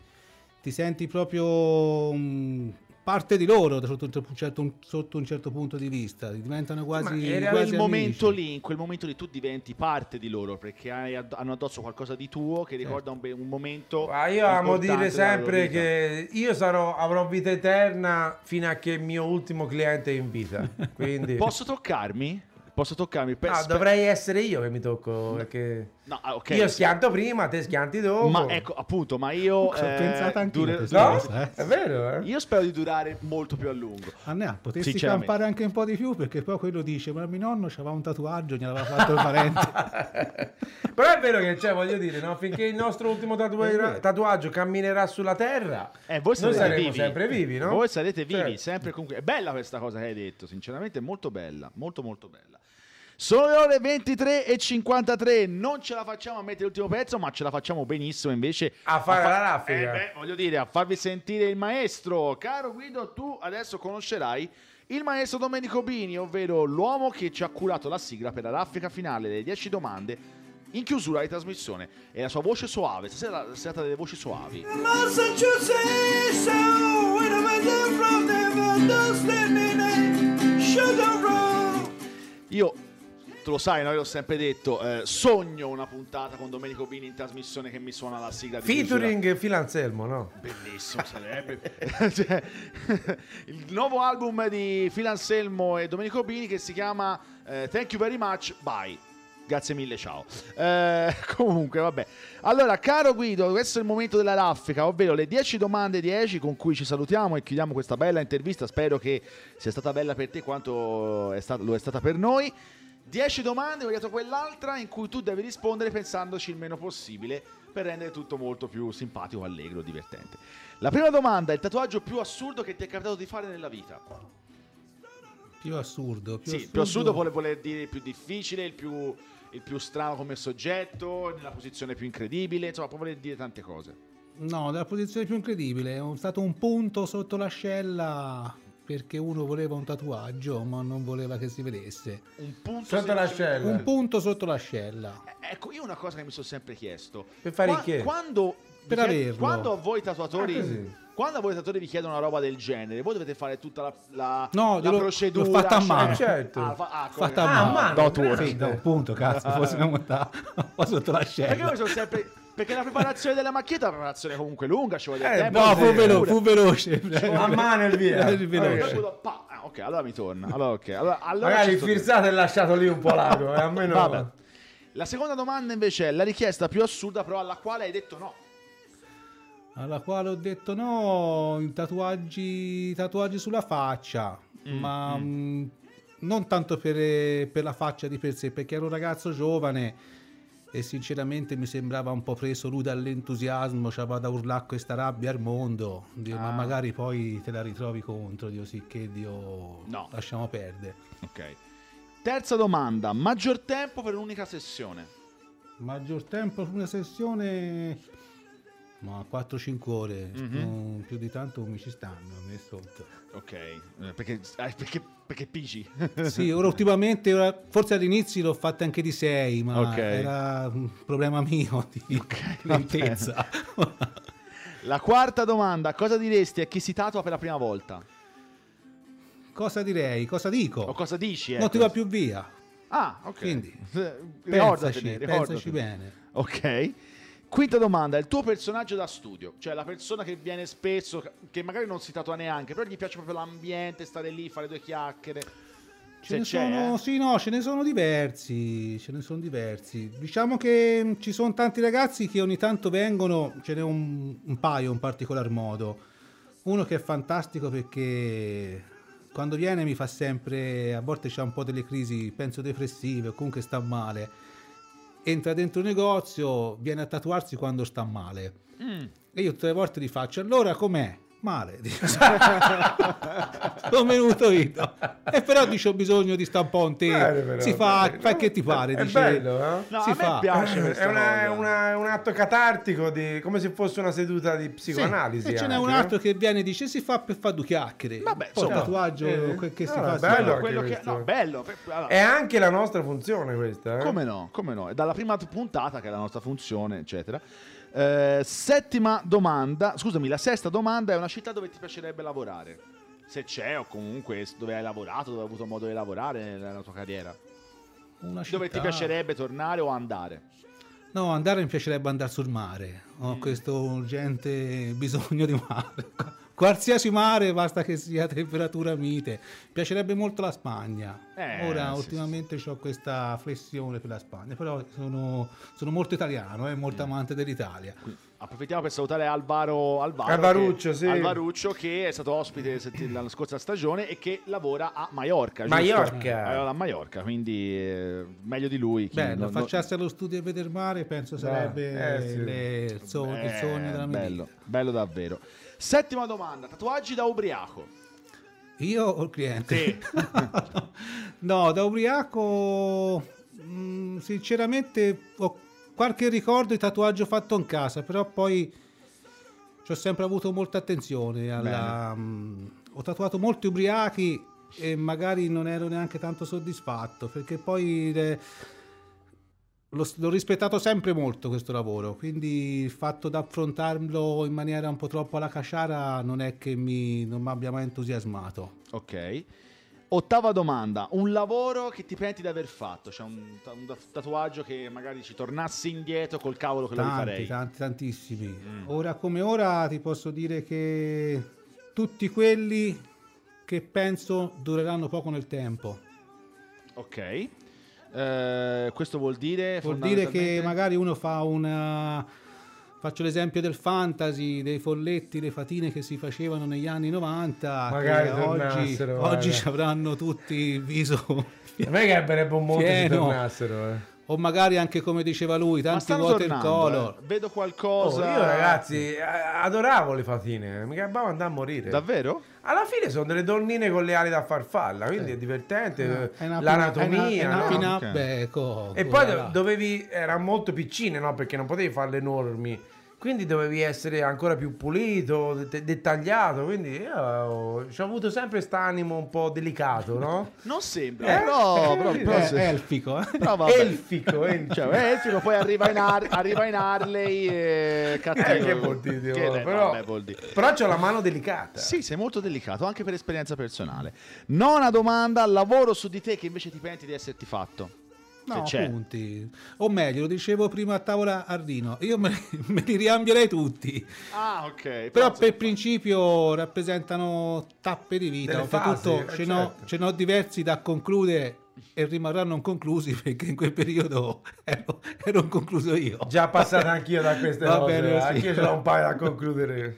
ti senti proprio mm, parte di loro sotto un certo, sotto un certo punto di vista, diventano quasi, era quasi quel momento amici. lì, in quel momento lì tu diventi parte di loro perché hai hanno addosso qualcosa di tuo che ricorda un, un momento. Ma io amo dire sempre che io sarò, avrò vita eterna fino a che il mio ultimo cliente è in vita. Quindi Posso toccarmi? Posso toccarmi? Per- No, dovrei essere io che mi tocco. Perché No, ah, ok, io schianto prima, te schianti dopo. Ma ecco, appunto, ma io. Ho eh, pensato anch'io dure- No? eh. È vero, eh? Io spero di durare molto più a lungo. Potessi Sinceramente. campare anche un po' di più perché poi quello dice ma mio nonno aveva un tatuaggio gliel'aveva fatto il parente Però è vero che, cioè, voglio dire, no? finché il nostro ultimo tatua- tatuaggio camminerà sulla terra, Eh, voi noi sarete saremo vivi. sempre vivi, no? Voi sarete vivi, Certo. sempre comunque. È bella questa cosa che hai detto, sinceramente è molto bella, molto molto bella. Sono le ore 23 e 53, non ce la facciamo a mettere l'ultimo pezzo, ma ce la facciamo benissimo invece A fare la raffica. Eh, beh, voglio dire, a farvi sentire il maestro. Caro Guido, tu adesso conoscerai il maestro Domenico Bini, ovvero l'uomo che ci ha curato la sigla per la raffica finale delle 10 domande in chiusura di trasmissione. E la sua voce soave, stasera si tratta delle voci soavi. Io, tu lo sai, no? io l'ho sempre detto, eh, sogno una puntata con Domenico Bini in trasmissione che mi suona la sigla di. Featuring Phil Anselmo, no? Bellissimo sarebbe. Cioè, il nuovo album di Phil Anselmo e Domenico Bini che si chiama eh, Thank You Very Much, Bye. Grazie mille, ciao. Eh, comunque, vabbè. Allora, caro Guido, questo è il momento della raffica, ovvero le 10 domande 10 con cui ci salutiamo e chiudiamo questa bella intervista. Spero che sia stata bella per te quanto è stata- lo è stata per noi. 10 domande, ho dato quell'altra in cui tu devi rispondere pensandoci il meno possibile per rendere tutto molto più simpatico, allegro, divertente. La prima domanda è il tatuaggio più assurdo che ti è capitato di fare nella vita. più assurdo più sì, più assurdo vuole voler dire il più difficile, il più, il più strano come soggetto, nella posizione più incredibile, insomma, può voler dire tante cose. no dalla posizione più incredibile è stato un punto sotto l'ascella perché uno voleva un tatuaggio ma non voleva che si vedesse Un punto Sotto l'ascella. un punto sotto l'ascella Eh, Ecco, io una cosa che mi sono sempre chiesto. Per fare Qua- che? Quando, Per averlo. quando a voi tatuatori... Ah, quando a voi tatuatori vi chiedono una roba del genere, voi dovete fare tutta la, la, No, la glielo- procedura. l'ho fatta a cioè- mano. Eh, certo. Ah, fa- ah, fatta a Ah, mano, a mano, Dot work. Sì, no, punto cazzo fosse una montata un po' sotto Perché io l'ascella mi sono sempre. Perché la preparazione della macchietta è una preparazione comunque lunga, ci vuole Eh, tempo. no fu, velo- fu veloce A mano e via. Veloce. Ah, ok, allora mi torna. Allora, ok. Allora, allora Magari il firzato è lasciato lì un po' largo, eh, almeno... Vabbè. La seconda domanda invece è la richiesta più assurda, però alla quale hai detto no. alla quale ho detto no in tatuaggi tatuaggi sulla faccia ma mm, non tanto per, per la faccia di per sé perché ero un ragazzo giovane e sinceramente mi sembrava un po' preso lui dall'entusiasmo c'aveva da urlare questa rabbia al mondo Dio, ma Ah. magari poi te la ritrovi contro Dio sì che Dio No. lasciamo perdere Ok. Terza domanda, maggior tempo per un'unica sessione. maggior tempo per una sessione ma 4-5 ore non più di tanto mi ci stanno a me sotto Ok, eh, perché, eh, perché, perché pigi. Sì, ora ultimamente, ora- forse all'inizio l'ho fatta anche di 6, ma Ok. era un problema mio di lentezza. La quarta domanda, cosa diresti a chi si tatua per la prima volta? cosa direi? Cosa dico? O cosa dici? non ecco? ti va più via. Ah, ok. Quindi, Eh, Pensaci, ricordatene, pensaci ricordatene. bene. Ok. Quinta domanda, il tuo personaggio da studio, cioè la persona che viene spesso, che magari non si tatua neanche, però gli piace proprio l'ambiente, stare lì, fare due chiacchiere. Ce ne c'è, sono, eh. sì, no, ce ne sono diversi. Ce ne sono diversi. Diciamo che mh, ci sono tanti ragazzi che ogni tanto vengono, ce n'è un, un paio in particolar modo. Uno che è fantastico perché quando viene mi fa sempre, a volte c'ha un po' delle crisi, penso depressive o comunque sta male. Entra dentro il negozio, viene a tatuarsi quando sta male. Mm. E io tutte le volte gli faccio, allora com'è? Male. Sono venuto io. E però dice ho bisogno di sta un po' in te. Bene, si fa, bene. fa che ti pare. È dice, bello, eh? No, si a me fa. piace questa È, una- una- un atto catartico, di, come se fosse una seduta di Sì, psicoanalisi. e ce n'è un no? altro che viene e dice si fa per fare due chiacchiere. Vabbè, Poi insomma, tatuaggio eh, che si no, fa. è si bello quello che, no, bello. allora, È anche la nostra funzione questa. Eh? Come no? Come no? È dalla prima puntata che è la nostra funzione, eccetera. Eh, settima domanda, scusami, la sesta domanda è una città dove ti piacerebbe lavorare. Se c'è o comunque dove hai lavorato, dove hai avuto modo di lavorare nella tua carriera. Una Dove ti città- piacerebbe tornare o andare? No, andare mi piacerebbe andare sul mare. Ho Mm. questo urgente bisogno di mare. Qualsiasi mare, basta che sia temperatura mite. Mi piacerebbe molto la Spagna. Eh, Ora, sì, ultimamente ho questa flessione per la Spagna, però sono, sono molto italiano e Mm. molto amante dell'Italia. Approfittiamo per salutare Alvaro, Alvaro Alvaruccio, che, sì. Alvaruccio, che è stato ospite la scorsa stagione e che lavora a Maiorca. Maiorca. Eh, a Maiorca, quindi eh, meglio di lui. non- non- facciasse allo studio e vedere mare, penso sarebbe eh, sì. le- il, sogno, il Eh, sogno della mia bello, vita. bello davvero. Settima domanda, tatuaggi da ubriaco. Io o il cliente? Sì. no, da ubriaco, mm, sinceramente, ho qualche ricordo di tatuaggio fatto in casa, però poi ci ho sempre avuto molta attenzione. Alla, mm, ho tatuato molti ubriachi e magari non ero neanche tanto soddisfatto, perché poi... eh, L'ho, l'ho rispettato sempre molto questo lavoro, quindi il fatto di affrontarlo in maniera un po' troppo alla casciara non è che mi, non mi abbia mai entusiasmato. Ok. Ottava domanda, un lavoro che ti penti di aver fatto, cioè un, un tatuaggio che magari ci tornassi indietro col cavolo che lo Tanti, rifarei. tanti, tantissimi. Mm. Ora come ora ti posso dire che tutti quelli che penso dureranno poco nel tempo. Ok. Eh, questo vuol dire... Vuol dire che magari uno fa una... Faccio l'esempio del fantasy, dei folletti, le fatine che si facevano negli anni 90. Magari che oggi, oggi ci avranno tutti il viso. A me capirebbe un mondo se Pieno. tornassero. Eh. O magari anche come diceva lui, tanti watercolor. eh. Vedo Oh, qualcosa... io ragazzi eh, adoravo le fatine, mi gabbavo andare a morire. Davvero? Alla fine sono delle donnine con le ali da farfalla, quindi è divertente. È una- l'anatomia. è una, no? è una pin-up, Ok. ecco, E poi do- dovevi, erano molto piccine, no? Perché non potevi farle enormi. Quindi dovevi essere ancora più pulito, de- dettagliato. Quindi io ho, ci ho avuto sempre quest'animo un po' delicato, no? Non sembra, Eh? però... però, Eh, però È se- elfico, eh? però vabbè. Elfico, eh. Cioè, elfico, poi arriva in, Har- arriva in Harley e cattivo. Eh, che vuol dire? Che- eh, però, vabbè, vuol dire. però c'ho la mano delicata. Sì, sei molto delicato, anche per esperienza personale. Nona domanda, lavoro su di te che invece ti penti di esserti fatto. No, punti. O meglio, lo dicevo prima a tavola a Rino, io me, me li riambierei tutti. Ah, ok. Però per principio rappresentano tappe di vita. Delle Oltretutto fasi, eh, ce, n'ho, certo. ce n'ho diversi da concludere e rimarranno inconclusi perché in quel periodo ero, ero inconcluso io. Già passato anch'io da queste Va cose. bene, sì. Anch'io ce l'ho un paio da concludere.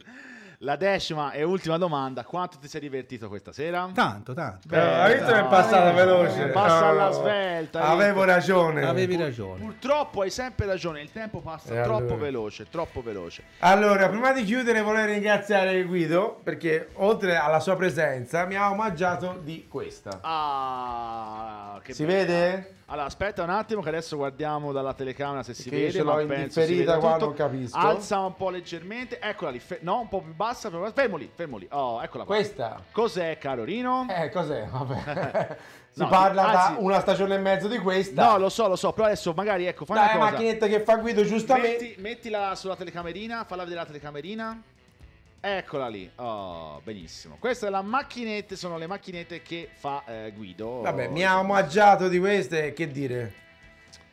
La decima e ultima domanda, quanto ti sei divertito questa sera? Tanto, tanto. Beh, Eh, hai visto che è passata no, veloce? passa No, alla no. svelta, Avevo ragione. Avevi ragione. Purtroppo hai sempre ragione, il tempo passa E troppo allora? veloce, troppo veloce. Allora, prima di chiudere vorrei ringraziare Guido perché oltre alla sua presenza mi ha omaggiato di questa. Ah, che Si bella. vede? Allora, aspetta un attimo che adesso guardiamo dalla telecamera se si Che io vede. ce l'ho ma in penso si differita veda qua, non capisco. Alza un po' leggermente, eccola lì. fe- no, un po' più bassa. però- Fermo lì, fermo lì. Oh, eccola qua. Questa? Cos'è, caro Rino? Eh, cos'è? Vabbè. si No, parla anzi- da una stagione e mezzo di questa. No, lo so, lo so, però adesso magari, ecco, fai Dai, una la cosa. macchinetta che fa Guido giustamente. Metti- mettila sulla telecamerina, falla vedere la telecamerina. Eccola lì. Oh, benissimo. Queste la macchinette, sono le macchinette che fa eh, Guido. Vabbè, mi ha omaggiato di queste, che dire?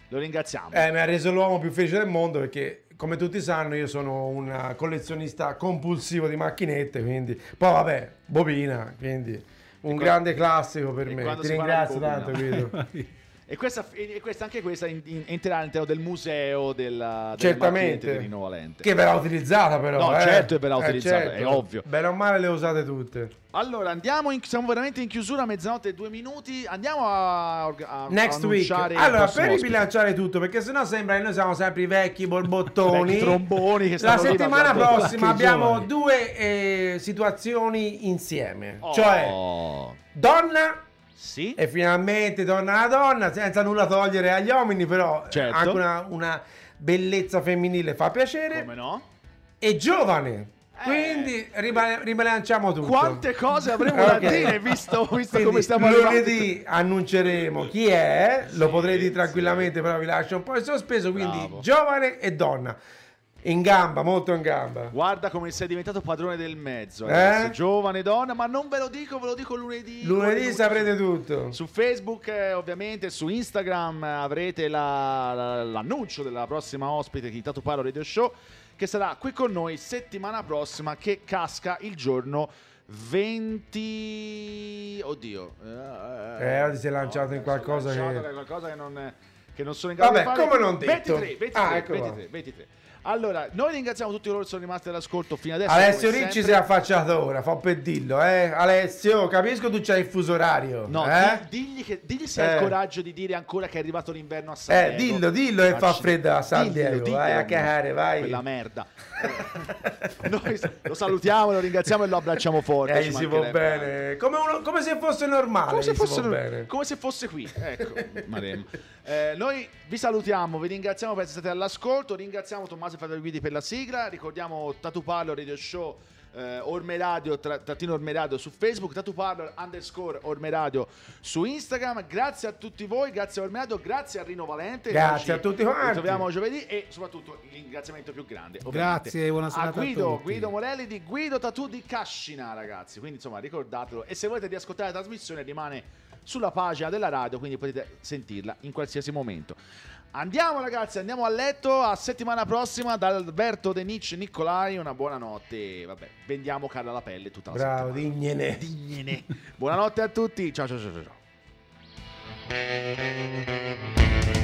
Lo ringraziamo. Eh, mi ha reso l'uomo più felice del mondo perché, come tutti sanno, io sono un collezionista compulsivo di macchinette, quindi... Poi vabbè, bobina, quindi un qua- grande classico per e me. Ti ringrazio tanto, Guido. E questa, e questa anche questa in- in- entrerà all'interno del museo della, Certamente. di Rino Valente. Che verrà utilizzata però. No, eh. certo che verrà Eh, utilizzata, è ovvio. Bene o male le ho usate tutte. Allora, andiamo in, siamo veramente in chiusura, mezzanotte e due minuti. Andiamo a, a Next a week. Allora, per ribilanciare tutto, perché sennò sembra che noi siamo sempre i vecchi borbottoni. Vecchi tromboni che La settimana prossima abbiamo due eh, situazioni insieme. Oh, Cioè, donna sì. e finalmente donna alla donna, senza nulla togliere agli uomini, però Certo. anche una, una bellezza femminile fa piacere. Come no? E giovane. Eh. Quindi riba- ribilanciamo tutto. Quante cose avremo da Ok. dire, visto, visto Quindi, come stiamo arrivando. lunedì annunceremo chi è, lo Sì, potrei dire sì. tranquillamente, però vi lascio un po' in sospeso. Quindi Bravo. giovane e donna. In gamba, molto in gamba. Guarda come sei diventato padrone del mezzo, Eh? giovane donna, ma non ve lo dico, ve lo dico lunedì. Lunedì Come saprete tutto. Su Facebook, eh, ovviamente, su Instagram eh, avrete la- la- l'annuncio della prossima ospite di Tatu Palo Radio Show che sarà qui con noi settimana prossima che casca il giorno 20 oddio Eh, oggi si è lanciato in qualcosa che... che- qualcosa che non, che non sono in grado Vabbè, di fare come non detto. 23 23, Ah, ecco qua. 23, 23. Allora noi ringraziamo tutti coloro che sono rimasti all'ascolto fino adesso Alessio Ricci sempre. si è affacciato ora, fa per dillo, eh. Alessio, capisco tu c'hai il fuso orario. No, eh? di- digli, che, digli se hai Eh. il coraggio di dire ancora che è arrivato l'inverno a San Eh, Diego. dillo, dillo che fa freddo a San Diego, diglielo, vai a ma- cagare, vai. Quella merda. Noi lo salutiamo, lo ringraziamo e lo abbracciamo forte. Eh, si può bene. Come, uno- come se fosse normale. Come se, fosse, bene. come se fosse qui, ecco, Maremma. Eh, noi vi salutiamo, vi ringraziamo per essere stati all'ascolto, ringraziamo Tommaso e Fratello Guidi per la sigla, ricordiamo Tatu Parlo Radio Show eh, Orme Radio, tra- trattino Orme Radio su Facebook, Tatu Parlo underscore Orme Radio su Instagram, grazie a tutti voi, grazie a Orme Radio, grazie a Rino Valente, Grazie ci a tutti quanti. ritroviamo giovedì e soprattutto il ringraziamento più grande. Grazie, buona a serata a Guido, tutti. Guido Morelli di Guido Tatu di Cascina, ragazzi. Quindi, insomma, ricordatelo. E se volete riascoltare la trasmissione, rimane sulla pagina della radio, quindi potete sentirla in qualsiasi momento. Andiamo, ragazzi, andiamo a letto. A settimana prossima da Alberto De Nice Nicolai. Una buonanotte. Vabbè, vendiamo Carla la pelle tutta la Bravo, settimana. dignene. Dignene. Buonanotte a tutti. Ciao, ciao, ciao, ciao. ciao.